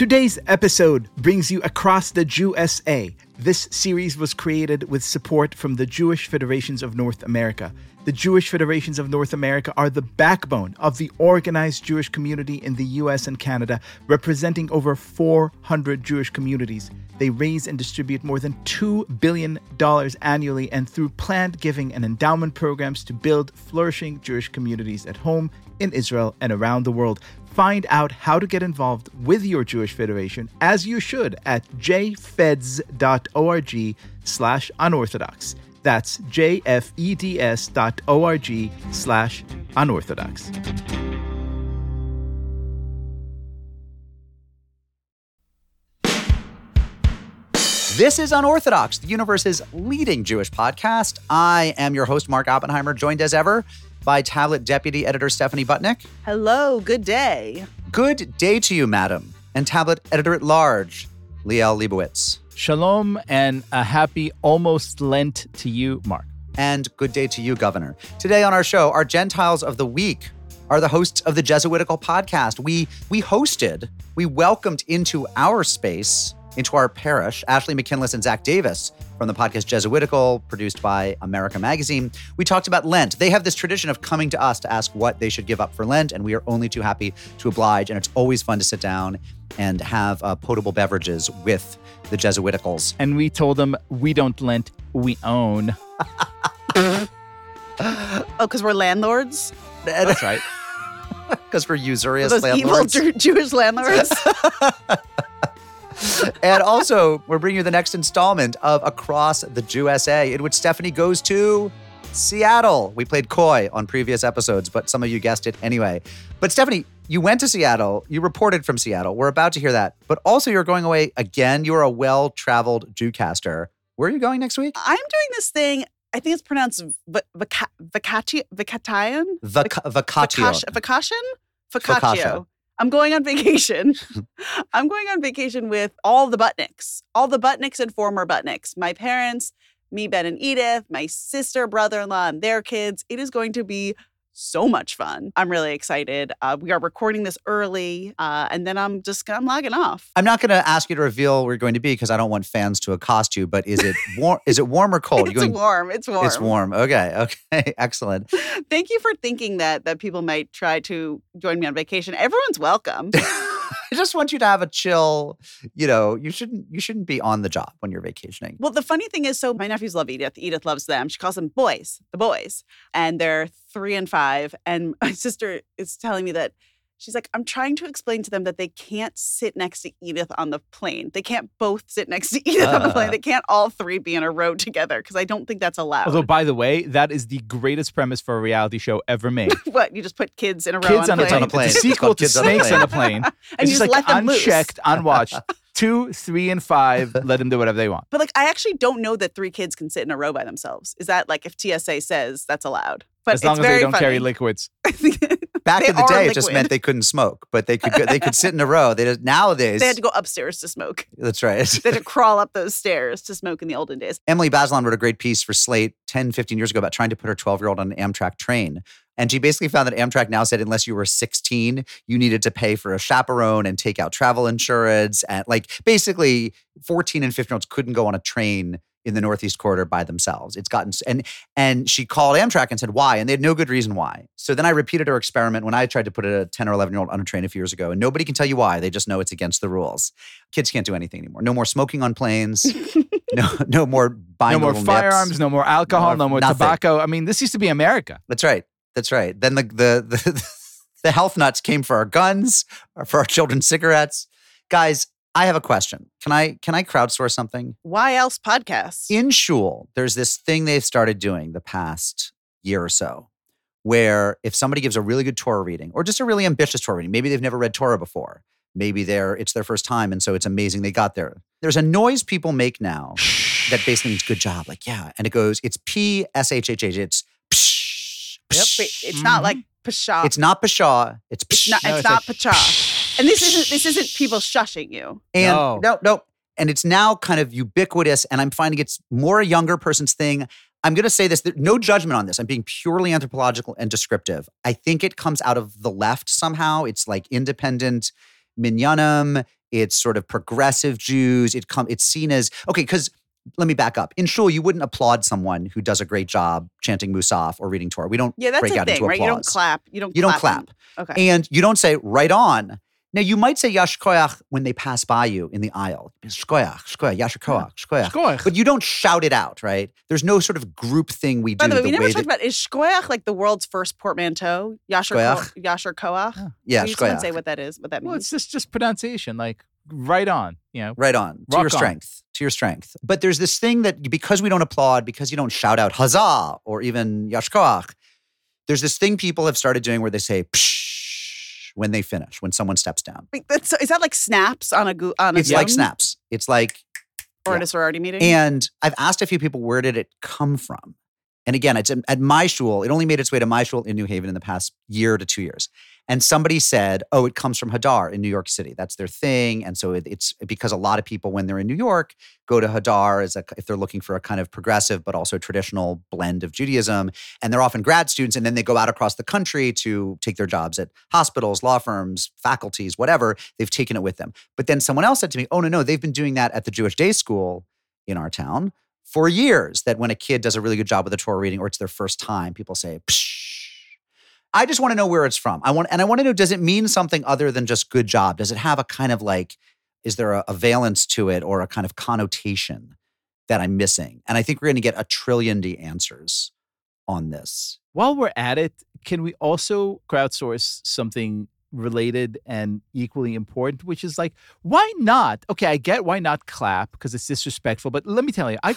Today's episode brings you across the USA. This series was created with support from the Jewish Federations of North America. The Jewish Federations of North America are the backbone of the organized Jewish community in the US and Canada, representing over 400 Jewish communities. They raise and distribute more than $2 billion annually and through planned giving and endowment programs to build flourishing Jewish communities at home, in Israel, and around the world. Find out how to get involved with your Jewish Federation, as you should, at jfeds.org slash unorthodox. That's jfeds dot org slash unorthodox. This is Unorthodox, the universe's leading Jewish podcast. I am your host, Mark Oppenheimer, joined as ever by Tablet Deputy Editor Stephanie Butnick. Hello, good day. Good day to you, madam. And Tablet Editor at Large, Liel Leibowitz. Shalom and a happy almost Lent to you, Mark. And good day to you, Governor. Today on our show, our Gentiles of the Week are the hosts of the Jesuitical podcast. We we hosted, we welcomed into our space, into our parish, Ashley McKinless and Zach Davis from the podcast Jesuitical, produced by America Magazine. We talked about Lent. They have this tradition of coming to us to ask what they should give up for Lent, and we are only too happy to oblige. And it's always fun to sit down and have uh, potable beverages with the Jesuiticals. And we told them we don't lent, we own. Oh, because we're landlords? That's right. Because we're usurious Those landlords. evil Ju- Jewish landlords? and also, we're bringing you the next installment of Across the USA, in which Stephanie goes to Seattle. We played coy on previous episodes, but some of you guessed it anyway. But Stephanie, you went to Seattle. You reported from Seattle. We're about to hear that. But also, you're going away again. You are a well traveled Jewcaster. Where are you going next week? I'm doing this thing, I think it's pronounced v- vaca- vacati- vacatio? Vac- vacatio. Vacation? Vacation? I'm going on vacation. I'm going on vacation with all the Butnicks, all the Butnicks and former Butnicks, my parents, me, Ben, and Edith, my sister, brother in law, and their kids. It is going to be so much fun. I'm really excited. Uh, we are recording this early, uh, and then I'm just I'm logging off. I'm not going to ask you to reveal where you're going to be because I don't want fans to accost you. But is it warm? is it warm or cold? it's going- warm. It's warm. It's warm. Okay. Okay. Excellent. Thank you for thinking that that people might try to join me on vacation. Everyone's welcome. I just want you to have a chill. You know, you shouldn't. You shouldn't be on the job when you're vacationing. Well, the funny thing is, so my nephews love Edith. Edith loves them. She calls them boys, the boys, and they're three and five. And my sister is telling me that she's like, I'm trying to explain to them that they can't sit next to Edith on the plane. They can't both sit next to Edith on the plane. Uh. They can't all three be in a row together because I don't think that's allowed. Although, by the way, that is the greatest premise for a reality show ever made. what you just put kids in a row Kids on, on, a a plane, plane. It's It's a on a plane. sequel It's to called Kids on a Snakes on a Plane. and it's you just just like let them loose. unchecked, unwatched. Two, three, and five. Let them do whatever they want. But like, I actually don't know that three kids can sit in a row by themselves. Is that like if TSA says that's allowed? But as long as they don't carry liquids. Back in the day, it just meant they couldn't smoke, but they could. Go, they could sit in a row. They just, nowadays. They had to go upstairs to smoke. that's right. They had to crawl up those stairs to smoke in the olden days. Emily Bazelon wrote a great piece for Slate 10, 15 years ago about trying to put her 12 year old on an Amtrak train. And she basically found that Amtrak now said unless you were 16, you needed to pay for a chaperone and take out travel insurance. And like basically 14 and 15 year olds couldn't go on a train in the Northeast corridor by themselves. It's gotten and and she called Amtrak and said why, and they had no good reason why. So then I repeated her experiment when I tried to put a 10 or 11 year old on a train a few years ago, and nobody can tell you why. They just know it's against the rules. Kids can't do anything anymore. No more smoking on planes. no, no more buying no more little nips. firearms, no more alcohol, more no more nothing. tobacco. I mean, this used to be America. That's right. That's right. Then the the the, the health nuts came for our guns, for our children's cigarettes. Guys, I have a question. Can I can I crowdsource something? Why else podcasts? In Shul, there's this thing they've started doing the past year or so, where if somebody gives a really good Torah reading, or just a really ambitious Torah reading, maybe they've never read Torah before, maybe they're it's their first time, and so it's amazing they got there. There's a noise people make now that basically means good job. Like, yeah. And it goes, it's P S H H H. It's psh, Yep, psh. but it's not like pasha. It's not pshaw. It's It's psh. not. No, it's it's not like- pacha. And this isn't. This isn't people shushing you. And No. no, no. And it's now kind of ubiquitous. And I'm finding it's more a younger person's thing. I'm going to say this, there- no judgment on this. I'm being purely anthropological and descriptive. I think it comes out of the left somehow. It's like independent minyanim. It's sort of progressive Jews. It come. It's seen as okay because let me back up. In shul, you wouldn't applaud someone who does a great job chanting Musaf or reading Torah. We don't Yeah, that's break a out thing, into right? You don't clap. You don't. You don't clap. clap. Okay. And you don't say right on. Now you might say Yash Koyach when they pass by you in the aisle. Shkoyach, Shkoyach, Yash Koyach, Shkoyach. Shkoyach. But you don't shout it out, right? There's no sort of group thing we do By the way, we never way talked that, about is shkoyach like the world's first portmanteau? Yasher Shkoyach? Ko- Yasher Koach. yeah, Will you someone Shkoyach. say what that is? What that means. Well, means? it's just just pronunciation, like right on. You know, Right on. To your on. strength. To your strength. But there's this thing that because we don't applaud, because you don't shout out huzzah or even yashkoach, there's this thing people have started doing where they say psh when they finish, when someone steps down. Wait, that's, is that like snaps on a go- on a It's like snaps. It's like or at a sorority meeting? And I've asked a few people where did it come from? And again, it's um, at my shul. It only made its way to my shul in New Haven in the past year to two years. And somebody said, "Oh, it comes from Hadar in New York City. That's their thing." And so it, it's because a lot of people, when they're in New York, go to Hadar as a, if they're looking for a kind of progressive but also traditional blend of Judaism. And they're often grad students, and then they go out across the country to take their jobs at hospitals, law firms, faculties, whatever. They've taken it with them. But then someone else said to me, "Oh no, no, they've been doing that at the Jewish Day School in our town." for years that when a kid does a really good job with a Torah reading or it's their first time, people say, Psh. I just want to know where it's from. I want, and I want to know, does it mean something other than just good job? Does it have a kind of like, is there a, a valence to it or a kind of connotation that I'm missing? And I think we're going to get a trillion D answers on this. while we're at it, can we also crowdsource something related and equally important, which is like, why not? Okay, I get why not clap because it's disrespectful, but let me tell you, I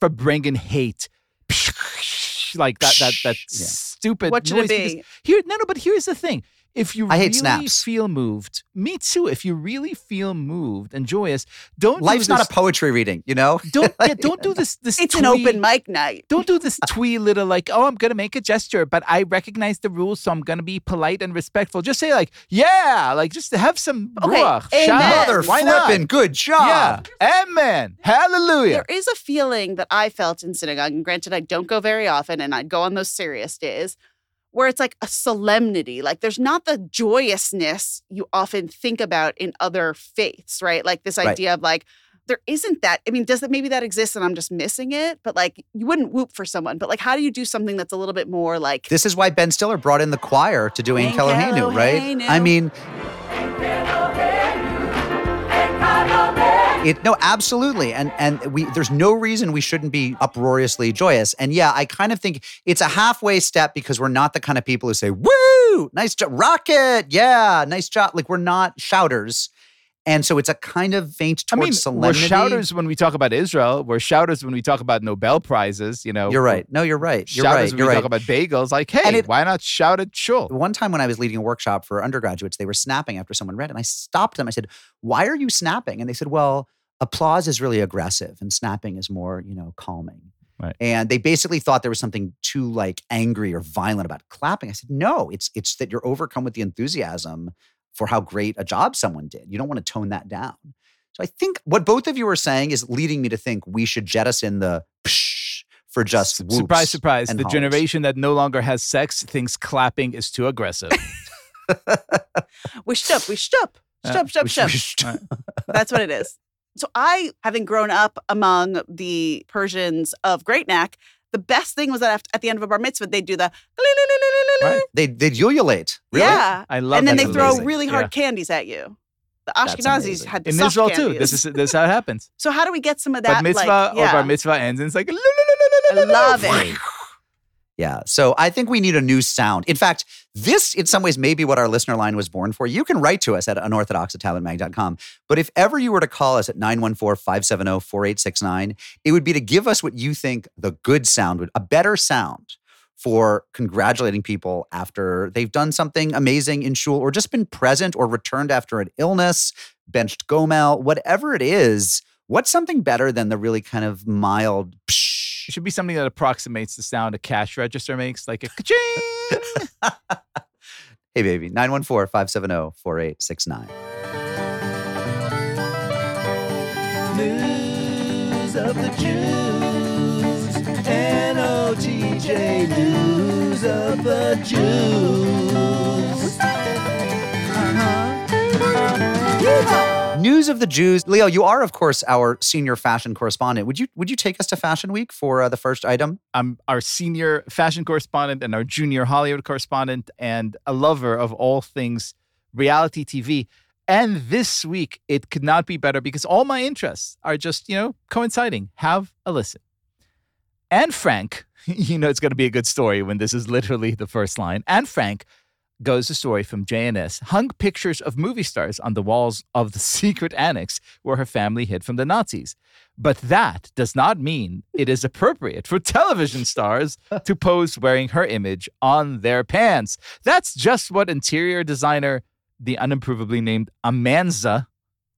Farbrengen hate like that that that Yeah. Stupid what should it noise because be? Here, no, no, but here's the thing. If you I hate really snaps. feel moved, me too. If you really feel moved and joyous, don't do Life's not a poetry reading, you know? don't yeah, don't do this this It's an open mic night. don't do this twee little like, oh, I'm gonna make a gesture, but I recognize the rules, so I'm gonna be polite and respectful. Just say like, yeah, like just have some Okay, ruach. amen. Mother Why not? good job. Yeah, amen, hallelujah. There is a feeling that I felt in synagogue, and granted, I don't go very often, and I'd go on those serious days where it's like a solemnity. Like there's not the joyousness you often think about in other faiths, right? Like this Right. idea of like, there isn't that. I mean, does that maybe that exists and I'm just missing it? But like, you wouldn't whoop for someone. But like, how do you do something that's a little bit more like This is why Ben Stiller brought in the choir to do Ein Ein Kelohenu, right? I mean, it no, absolutely, and and we there's no reason we shouldn't be uproariously joyous. And yeah, I kind of think it's a halfway step because we're not the kind of people who say "Woo, nice job, rocket, yeah, nice job." Like we're not shouters, and so it's a kind of feint I towards mean, solemnity. we're shouters when we talk about Israel. We're shouters when we talk about Nobel prizes. You know, You're right. No, you're right. You're shouters right. when You're we right. talk about bagels. Like, hey, it- why not shout at shul? One time when I was leading a workshop for undergraduates, they were snapping after someone read, and I stopped them. I said, "Why are you snapping?" And they said, "Well, applause is really aggressive, and snapping is more, you know, calming." Right. And they basically thought there was something too like angry or violent about clapping. I said, "No, it's it's that you're overcome with the enthusiasm for how great a job someone did. You don't want to tone that down." So I think what both of you are saying is leading me to think we should jettison the psh for just whoops surprise, surprise. and The hollers. generation that no longer has sex thinks clapping is too aggressive. we stup, we sh- stup. we uh, That's what it is. So I, having grown up among the Persians of Great Neck, the best thing was that after, at the end of a bar mitzvah, they'd do the Right. They they ululate. Really? yeah, I love and then they That's throw really hard Yeah. candies at you. The Ashkenazis had the In soft Israel too. This is this is how it happens. so how do we get some of But that? mitzvah like, or yeah. bar mitzvah ends and it's like I love it. Yeah. So I think we need a new sound. In fact, this in some ways may be what our listener line was born for. You can write to us at unorthodox at tabletmag.com. But if ever you were to call us at 914-570-4869, it would be to give us what you think the good sound would, a better sound for congratulating people after they've done something amazing in shul or just been present or returned after an illness, benched gomel, whatever it is. What's something better than the really kind of mild psh? It should be something that approximates the sound a cash register makes, like a ka-ching. Hey, baby, 914 570 4869. News of the Jews. N-O-T-J News of the Jews. Uh-huh. News of the Jews. Liel, you are, of course, our senior fashion correspondent. Would you would you take us to Fashion Week for uh, the first item? I'm our senior fashion correspondent and our junior Hollywood correspondent and a lover of all things reality TV. And this week, it could not be better because all my interests are just, you know, coinciding. Have a listen. Anne Frank, you know it's going to be a good story when this is literally the first line. Anne Frank goes the story from JNS, hung pictures of movie stars on the walls of the secret annex where her family hid from the Nazis. But that does not mean it is appropriate for television stars to pose wearing her image on their pants. That's just what interior designer, the unimprovably named Amanza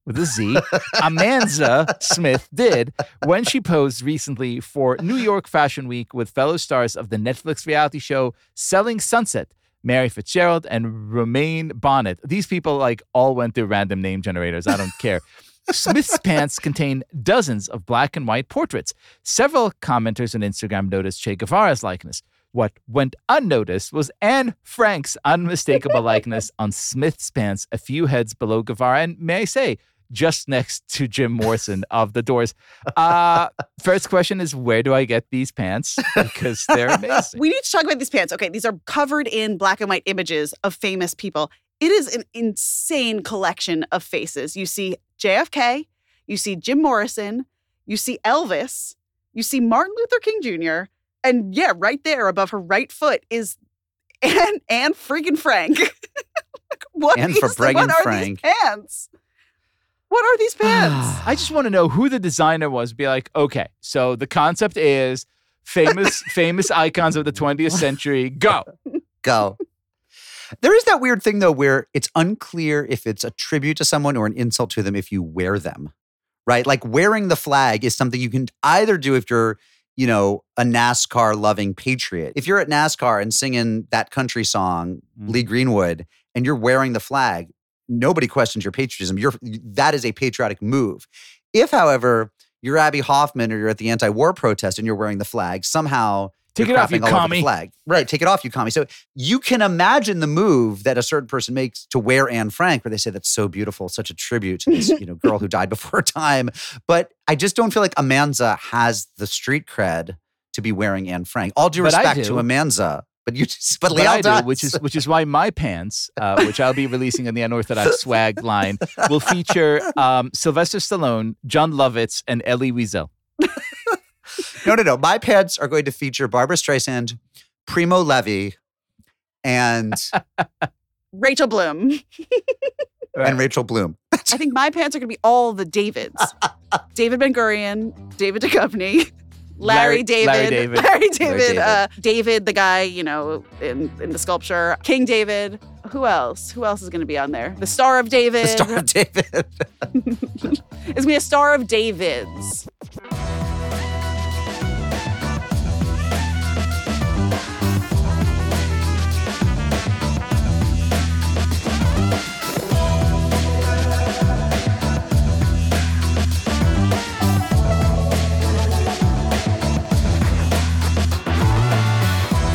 with a Z, Amanza Smith did when she posed recently for New York Fashion Week with fellow stars of the Netflix reality show Selling Sunset, Mary Fitzgerald and Romain Bonnet. These people like all went through random name generators. I don't care. Smith's pants contain dozens of black and white portraits. Several commenters on Instagram noticed Che Guevara's likeness. What went unnoticed was Anne Frank's unmistakable likeness on Smith's pants a few heads below Guevara. And may I say, just next to Jim Morrison of The Doors. Uh, first question is where do I get these pants? Because they're amazing. We need to talk about these pants. Okay, these are covered in black and white images of famous people. It is an insane collection of faces. You see JFK, you see Jim Morrison, you see Elvis, you see Martin Luther King Jr., and yeah, right there above her right foot is Anne Anne freaking Frank. what is- Fabregan what are Frank. these pants? What are these pants? I just want to know who the designer was. Be like, okay, so the concept is famous famous icons of the 20th century. Go. Go. There is that weird thing though where it's unclear if it's a tribute to someone or an insult to them if you wear them. Right? Like wearing the flag is something you can either do if you're, you know, a NASCAR loving patriot. If you're at NASCAR and singing that country song, Mm. Lee Greenwood, and you're wearing the flag, nobody questions your patriotism. You're that is a patriotic move. If, however, you're Abbie Hoffman or you're at the anti-war protest and you're wearing the flag, somehow Take you're it off, you crapping all over the commie. flag. Right, take it off, you commie. So you can imagine the move that a certain person makes to wear Anne Frank, where they say that's so beautiful, such a tribute to this, you know, girl who died before her time. But I just don't feel like Amanza has the street cred to be wearing Anne Frank. All due But respect to. Amanza, but you just but, But Liel I do, does. which is which is why my pants, uh, which I'll be releasing in the unorthodox swag line, will feature um, Sylvester Stallone, Jon Lovitz, and Elie Wiesel. no, no, no. My pants are going to feature Barbra Streisand, Primo Levi, and Rachel Bloom. and Rachel Bloom. I think my pants are going to be all the Davids. David Ben Gurion, David Duchovny, Larry, Larry- David, Larry David. Larry David, David. Uh, David, the guy you know in in the sculpture, King David. Who else? Who else is going to be on there? The Star of David. The Star of David. It's gonna be a Star of Davids.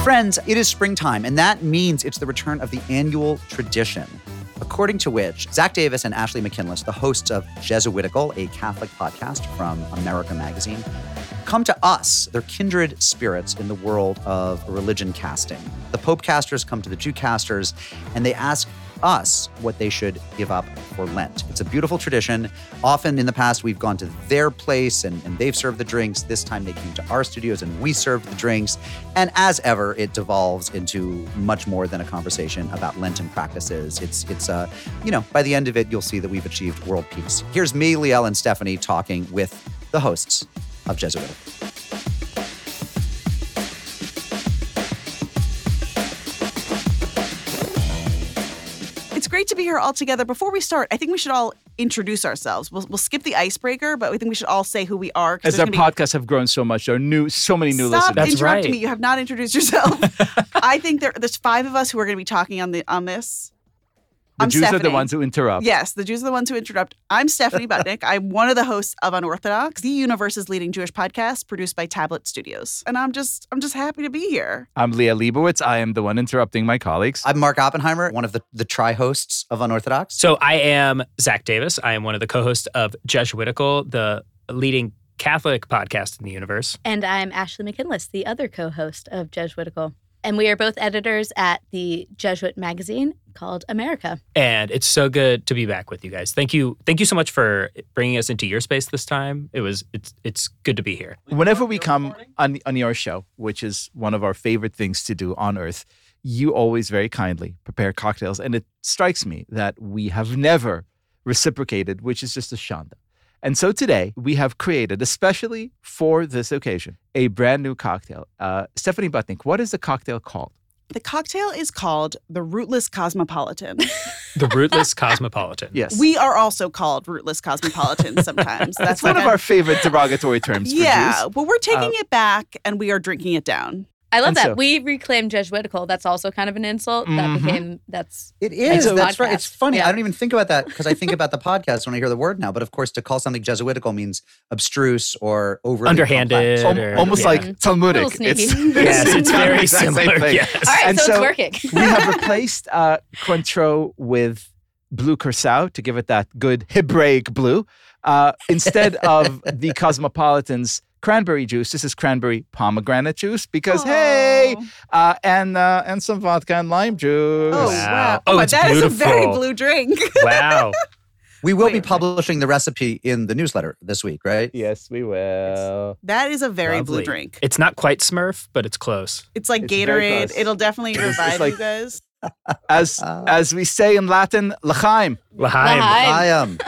Friends, it is springtime, and that means it's the return of the annual tradition, according to which Zach Davis and Ashley McKinless, the hosts of Jesuitical, a Catholic podcast from America Magazine, come to us, their kindred spirits in the world of religion casting. The Pope casters come to the Jew casters, and they ask us what they should give up for Lent. It's a beautiful tradition. Often in the past, we've gone to their place and, and they've served the drinks. This time they came to our studios and we served the drinks. And as ever, it devolves into much more than a conversation about Lenten practices. It's, it's uh, you know, by the end of it, you'll see that we've achieved world peace. Here's me, Liel, and Stephanie talking with the hosts of Jesuit. Great to be here all together. Before we start, I think we should all introduce ourselves. We'll, we'll skip the icebreaker, but I think we should all say who we are. 'cause As our there's be- podcasts have grown so much, there are new, so many new Stop listeners. interrupting right. me. You have not introduced yourself. I think there, there's five of us who are going to be talking on the on this. The I'm Jews are the Stephanie. ones who interrupt. Yes, the Jews are the ones who interrupt. I'm Stephanie Butnick. I'm one of the hosts of Unorthodox, the universe's leading Jewish podcast produced by Tablet Studios. And I'm just I'm just happy to be here. I'm Liel Leibowitz. I am the one interrupting my colleagues. I'm Mark Oppenheimer, one of the, the tri hosts of Unorthodox. So I am Zach Davis. I am one of the co-hosts of Jesuitical, the leading Catholic podcast in the universe. And I'm Ashley McKinless, the other co host of Jesuitical. And we are both editors at the Jesuit magazine called America. And it's so good to be back with you guys. Thank you. Thank you so much for bringing us into your space this time. It was it's it's good to be here. Whenever we come on, on your show, which is one of our favorite things to do on earth, you always very kindly prepare cocktails. And it strikes me that we have never reciprocated, which is just a shanda. And so today we have created, especially for this occasion, a brand new cocktail. Uh, Stephanie Butnick, what is the cocktail called? The cocktail is called the Rootless Cosmopolitan. The rootless cosmopolitan. Yes. we are also called Rootless Cosmopolitans sometimes. That's That's one like of a- our favorite derogatory terms for Yeah, Jews. but we're taking Uh, it back and we are drinking it down. I love And that. so- we reclaimed Jesuitical. That's also kind of an insult. Mhm. That became, that's, It is. a That's right. It's funny. Yeah. I don't even think about that because I think about the podcast when I hear the word now. But of course, to call something Jesuitical means abstruse or overly Underhanded. complex. Al- or- almost yeah. like Talmudic. Little sneaky. Yes, it's not very the exact same similar. thing. Yes. all right, And so, so- it's working. we have replaced uh, Cointreau with blue curacao to give it that good Hebraic blue. Uh, instead of the Cosmopolitan's cranberry juice, this is cranberry pomegranate juice because hey, Oh. uh, and uh, and some vodka and lime juice. Oh, Wow. wow. Oh, but it's that is a very blue drink. Wow. We will be publishing the recipe in the newsletter this week, right? Yes, we will. that is a very blue drink. It's not quite Smurf, but it's close. It's like It's Gatorade. It'll definitely It's- it's revive like- you guys. As Uh, as we say in Latin, l'chaim, L'chaim. L'chaim. I am.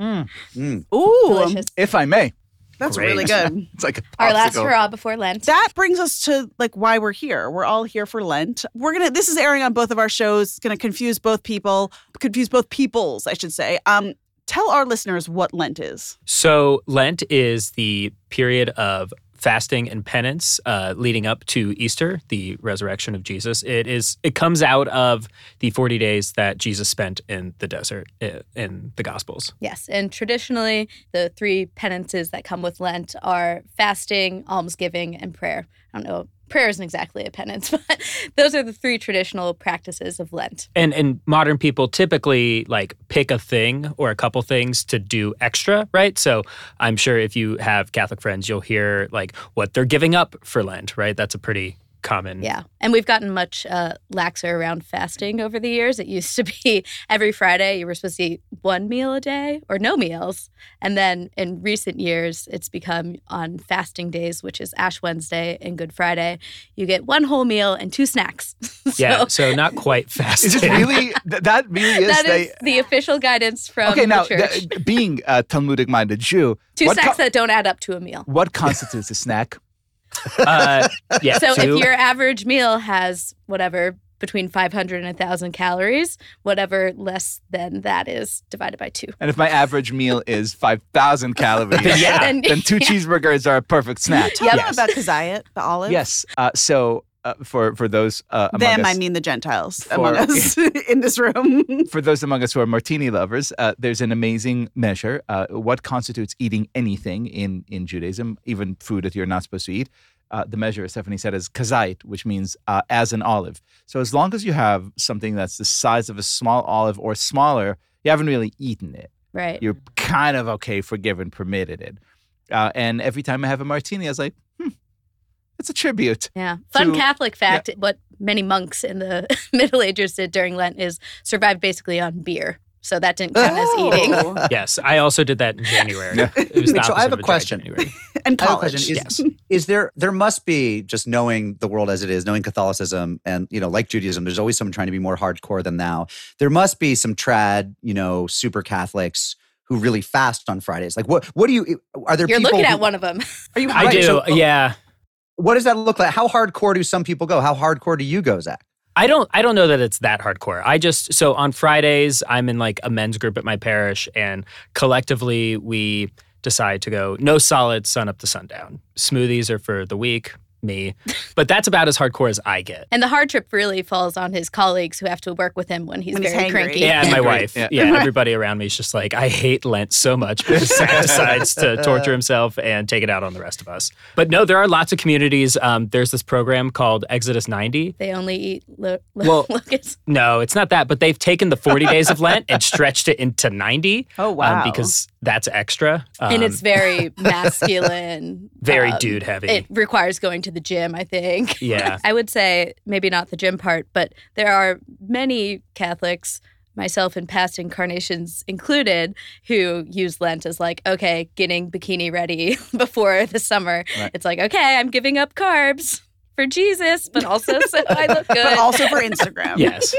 Mm. Mm. Ooh, Delicious. if I may. That's Great. really good. It's like a Our last hurrah before Lent. that brings us to like why we're here. We're all here for Lent. We're gonna. This is airing on both of our shows. It's gonna confuse both people. Confuse both peoples, I should say. Um, tell our listeners what Lent is. So Lent is the period of fasting and penance uh, leading up to Easter, the resurrection of Jesus. It is. It comes out of the forty days that Jesus spent in the desert in the Gospels. Yes. And traditionally, the three penances that come with Lent are fasting, almsgiving, and prayer. I don't know. Prayer isn't exactly a penance, but those are the three traditional practices of Lent. And and modern people typically like pick a thing or a couple things to do extra, right? So I'm sure if you have Catholic friends, you'll hear like what they're giving up for Lent, right? That's a pretty common. Yeah. And we've gotten much uh, laxer around fasting over the years. It used to be every Friday you were supposed to eat one meal a day or no meals. And then in recent years, it's become on fasting days, which is Ash Wednesday and Good Friday, you get one whole meal and two snacks. so Yeah, so not quite fasting. Is it really that really is that they the official guidance from Okay, now church. th- being a Talmudic minded Jew, two snacks co- that don't add up to a meal. what constitutes a snack? Uh, yeah. So two. if your average meal has whatever between 500 and 1,000 calories, whatever less than that is divided by two. And if my average meal is 5,000 calories, Then yeah. Then- then two cheeseburgers are a perfect snack. Tell Yep. them about Kazayat, the olive. Yes. Uh, so uh, for, for those uh, among Them, us, I mean the Gentiles For- among us in this room. for those among us who are martini lovers, uh, there's an amazing measure. Uh, what constitutes eating anything in, in Judaism, even food that you're not supposed to eat? Uh, the measure, as Stephanie said, is kazait, which means uh, as an olive. So as long as you have something that's the size of a small olive or smaller, you haven't really eaten it. Right. You're kind of okay, forgiven, permitted it. Uh, and every time I have a martini, I was like, it's a tribute. Yeah. Fun to- Catholic fact what many monks in the Middle Ages did during Lent is survived basically on beer. So that didn't count as oh. eating. Oh. yes, I also did that in January. Yeah. It was the so I have a question. January. and I have a college. question. Is, Yes. is there there must be just knowing the world as it is, knowing Catholicism, and you know, like Judaism, there's always someone trying to be more hardcore than thou. There must be some trad, you know, super Catholics who really fast on Fridays. Like, what what do you? Are there people? You're people looking who- at one of them. Are you I Right, do. so- oh. yeah. What does that look like? How hardcore do some people go? How hardcore do you go, Zach? I don't I don't know that it's that hardcore. I just so on Fridays I'm in like a men's group at my parish and collectively we decide to go no solids sun up to sundown. Smoothies are for the week. Me. But that's about as hardcore as I get. And the hard trip really falls on his colleagues who have to work with him when he's When very hangry. cranky. Yeah, and my wife. yeah. Yeah, everybody around me is just like, I hate Lent so much because Zach decides to torture himself and take it out on the rest of us. But no, there are lots of communities. Um, there's this program called Exodus 90. They only eat lo- lo- Well- locusts. No, it's not that, but they've taken the 40 days of Lent and stretched it into 90. Oh um, wow! because that's extra. and Um, it's very masculine. very um, dude heavy. It requires going to the gym, I think. yeah. I would say maybe not the gym part, but there are many Catholics, myself and past incarnations included, who use Lent as like, okay, getting bikini ready before the summer. Right. It's like, okay, I'm giving up carbs for Jesus, but also so I look good. but also for Instagram. Yes.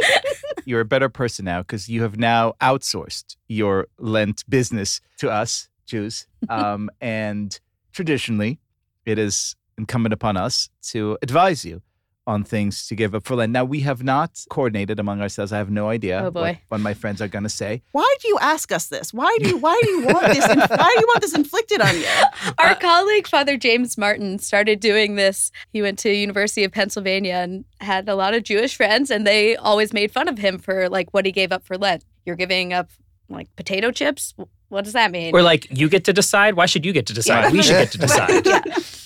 You're a better person now because you have now outsourced your Lent business to us, Jews. Um, and traditionally, it is incumbent upon us to advise you on things to give up for Lent. Now, we have not coordinated among ourselves. I have no idea Oh, what, boy. what my friends are going to say. Why do you ask us this? Why do you why do you want this? Why do you want this inflicted on you? Our colleague Father James Martin started doing this. He went to University of Pennsylvania and had a lot of Jewish friends and they always made fun of him for like what he gave up for Lent. You're giving up like potato chips? What does that mean? Or like, you get to decide. Why should you get to decide? Yeah. We should get to decide. yeah.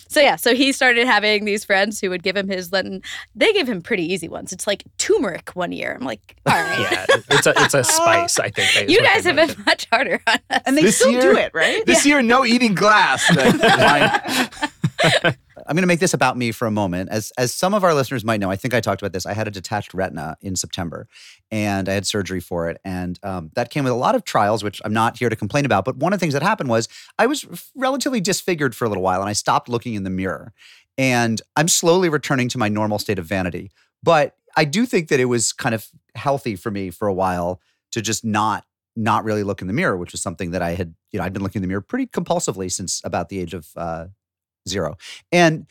So yeah, so he started having these friends who would give him his Lenten. They give him pretty easy ones. It's like turmeric one year. I'm like, all right. Yeah, it's a it's a spice. I think. You guys have been much harder on us. And they This still year- do it, right? This year, no eating glass. I'm going to make this about me for a moment. As as some of our listeners might know, I think I talked about this. I had a detached retina in September, and I had surgery for it, and um, that came with a lot of trials, which I'm not here to complain about. But one of the things that happened was I was relatively disfigured for a little while, and I stopped looking in the mirror, and I'm slowly returning to my normal state of vanity. But I do think that it was kind of healthy for me for a while to just not not really look in the mirror, which was something that I had, you know, I'd been looking in the mirror pretty compulsively since about the age of uh, zero. And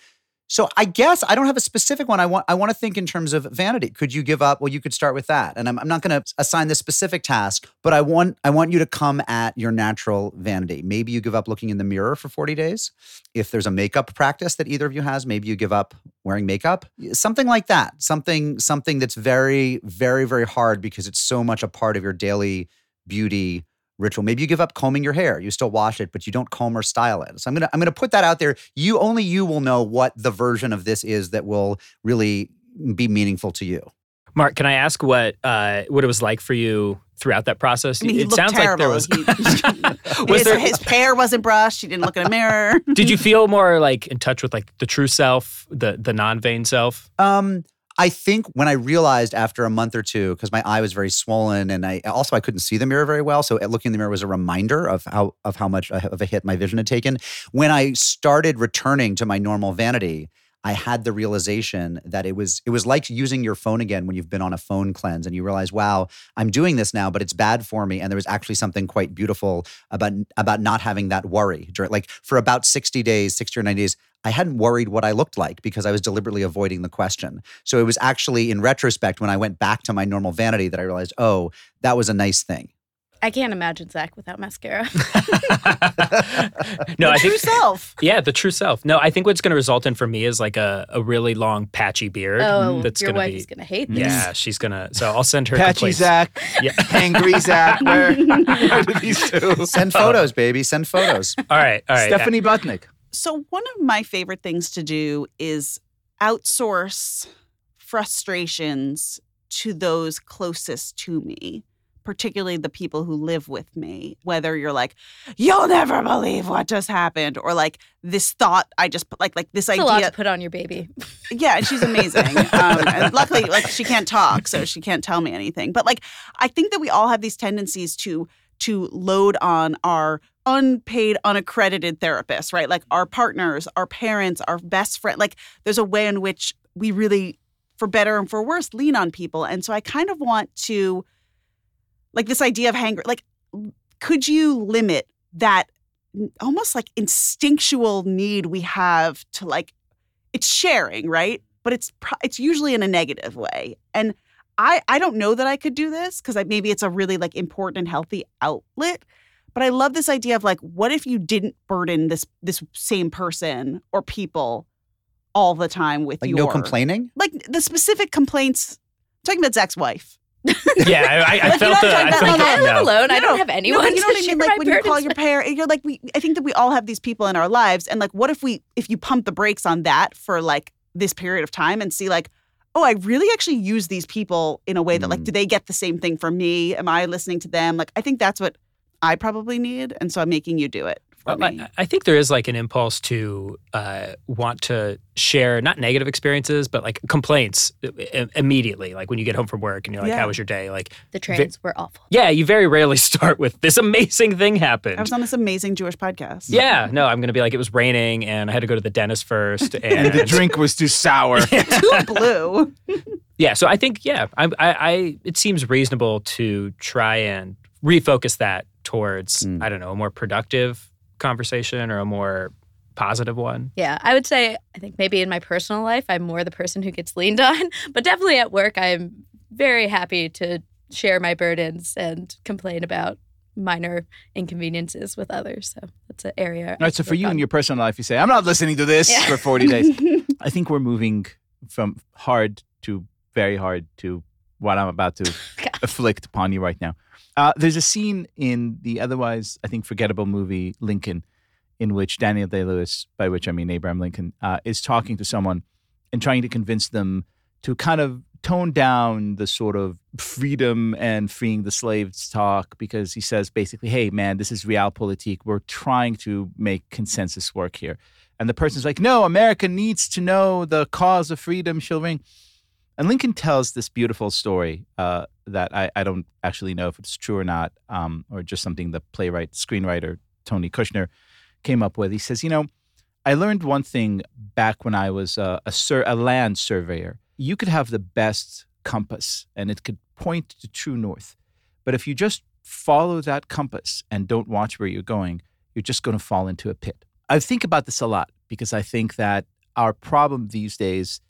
so I guess I don't have a specific one. I want I want to think in terms of vanity. Could you give up? Well, you could start with that. And I'm, I'm not going to assign this specific task, but I want I want you to come at your natural vanity. Maybe you give up looking in the mirror for 40 days. If there's a makeup practice that either of you has, maybe you give up wearing makeup. Something like that. Something something that's very very very hard because it's so much a part of your daily beauty ritual. Maybe you give up combing your hair. You still wash it, but you don't comb or style it. So I'm gonna I'm gonna put that out there. You only you will know what the version of this is that will really be meaningful to you. Mark, can I ask what uh, what it was like for you throughout that process? I mean, he it sounds terrible. like there was. He- was his, there? his hair wasn't brushed. He didn't look in a mirror. did you feel more like in touch with like the true self, the the non vain self? Um, I think when I realized after a month or two, because my eye was very swollen, and I also I couldn't see the mirror very well, so uh, looking in the mirror was a reminder of how of how much uh, of a hit my vision had taken. When I started returning to my normal vanity, I had the realization that it was it was like using your phone again when you've been on a phone cleanse, and you realize, wow, I'm doing this now, but it's bad for me. And there was actually something quite beautiful about about not having that worry. Like for about 60 days, 60 or 90 days, I hadn't worried what I looked like because I was deliberately avoiding the question. So it was actually in retrospect when I went back to my normal vanity that I realized, oh, that was a nice thing. I can't imagine Zach without mascara. no, I True think self. yeah, the true self. No, I think what's going to result in for me is like a, a really long patchy beard. oh, that's your gonna wife be is gonna hate this. yeah, she's gonna. So I'll send her Patchy complaints. Zach, Yeah. Hangry Zach. Where, where these two? Send oh. photos, baby. Send photos. All right, all right. Stephanie Butnick. So, one of my favorite things to do is outsource frustrations to those closest to me, particularly the people who live with me. Whether you're like, you'll never believe what just happened, or like this thought I just put, like, like this It's a lot idea. to put on your baby. Yeah, she's amazing. Um, and luckily, like she can't talk, so she can't tell me anything. But like, I think that we all have these tendencies to to load on our unpaid, unaccredited therapists, right? Like our partners, our parents, our best friend. Like, there's a way in which we really, for better and for worse, lean on people. And so I kind of want to, like, this idea of hanger. Like, could you limit that? Almost like instinctual need we have to like it's sharing, right? But it's it's usually in a negative way. And I I don't know that I could do this because maybe it's a really like important and healthy outlet. But I love this idea of like, what if you didn't burden this this same person or people all the time with Like your no complaining. like the specific complaints. talking about Zach's wife. Yeah, I, I Like, you know felt what the. I'm I talking felt about? I live no. alone. I don't have anyone but you know what to I mean? Like when you call your with. parent, you're like, we. I think that we all have these people in our lives, and like, what if we, if you pump the brakes on that for like this period of time and see like, oh, I really actually use these people in a way that like, Mm. do they get the same thing from me? Am I listening to them? Like, I think that's what I probably need, and so I'm making you do it for Well, me. I, I think there is like an impulse to uh, want to share not negative experiences, but like complaints i- i- immediately. Like when you get home from work and you're like, Yeah. "How was your day?" Like, The trains were awful. yeah, you very rarely start with this amazing thing happened. I was on this amazing Jewish podcast. yeah, no, I'm gonna be like, it was raining and I had to go to the dentist first, and, And the drink was too sour. too blue. Yeah, so I think yeah, I, I, I it seems reasonable to try and refocus that towards Mm. I don't know a more productive conversation or a more positive one. Yeah, I would say I think maybe in my personal life I'm more the person who gets leaned on, but definitely at work I'm very happy to share my burdens and complain about minor inconveniences with others. So that's an area. All right, so for work you in your personal life, you say, I'm not listening to this Yeah. for 40 days. I think we're moving from hard to very hard to what I'm about to afflict upon you right now. Uh, there's a scene in the otherwise, I think, forgettable movie Lincoln, in which Daniel Day Lewis, by which I mean Abraham Lincoln, uh, is talking to someone and trying to convince them to kind of tone down the sort of freedom and freeing the slaves talk because he says basically, hey, man, this is realpolitik. We're trying to make consensus work here. And the person's like, no, America needs to know the cause of freedom shall ring. And Lincoln tells this beautiful story uh, that I, I don't actually know if it's true or not, um, or just something the playwright, screenwriter Tony Kushner came up with. He says, you know, I learned one thing back when I was uh, a, sur- a land surveyor. You could have the best compass and it could point to true north. But if you just follow that compass and don't watch where you're going, you're just going to fall into a pit. I think about this a lot because I think that our problem these days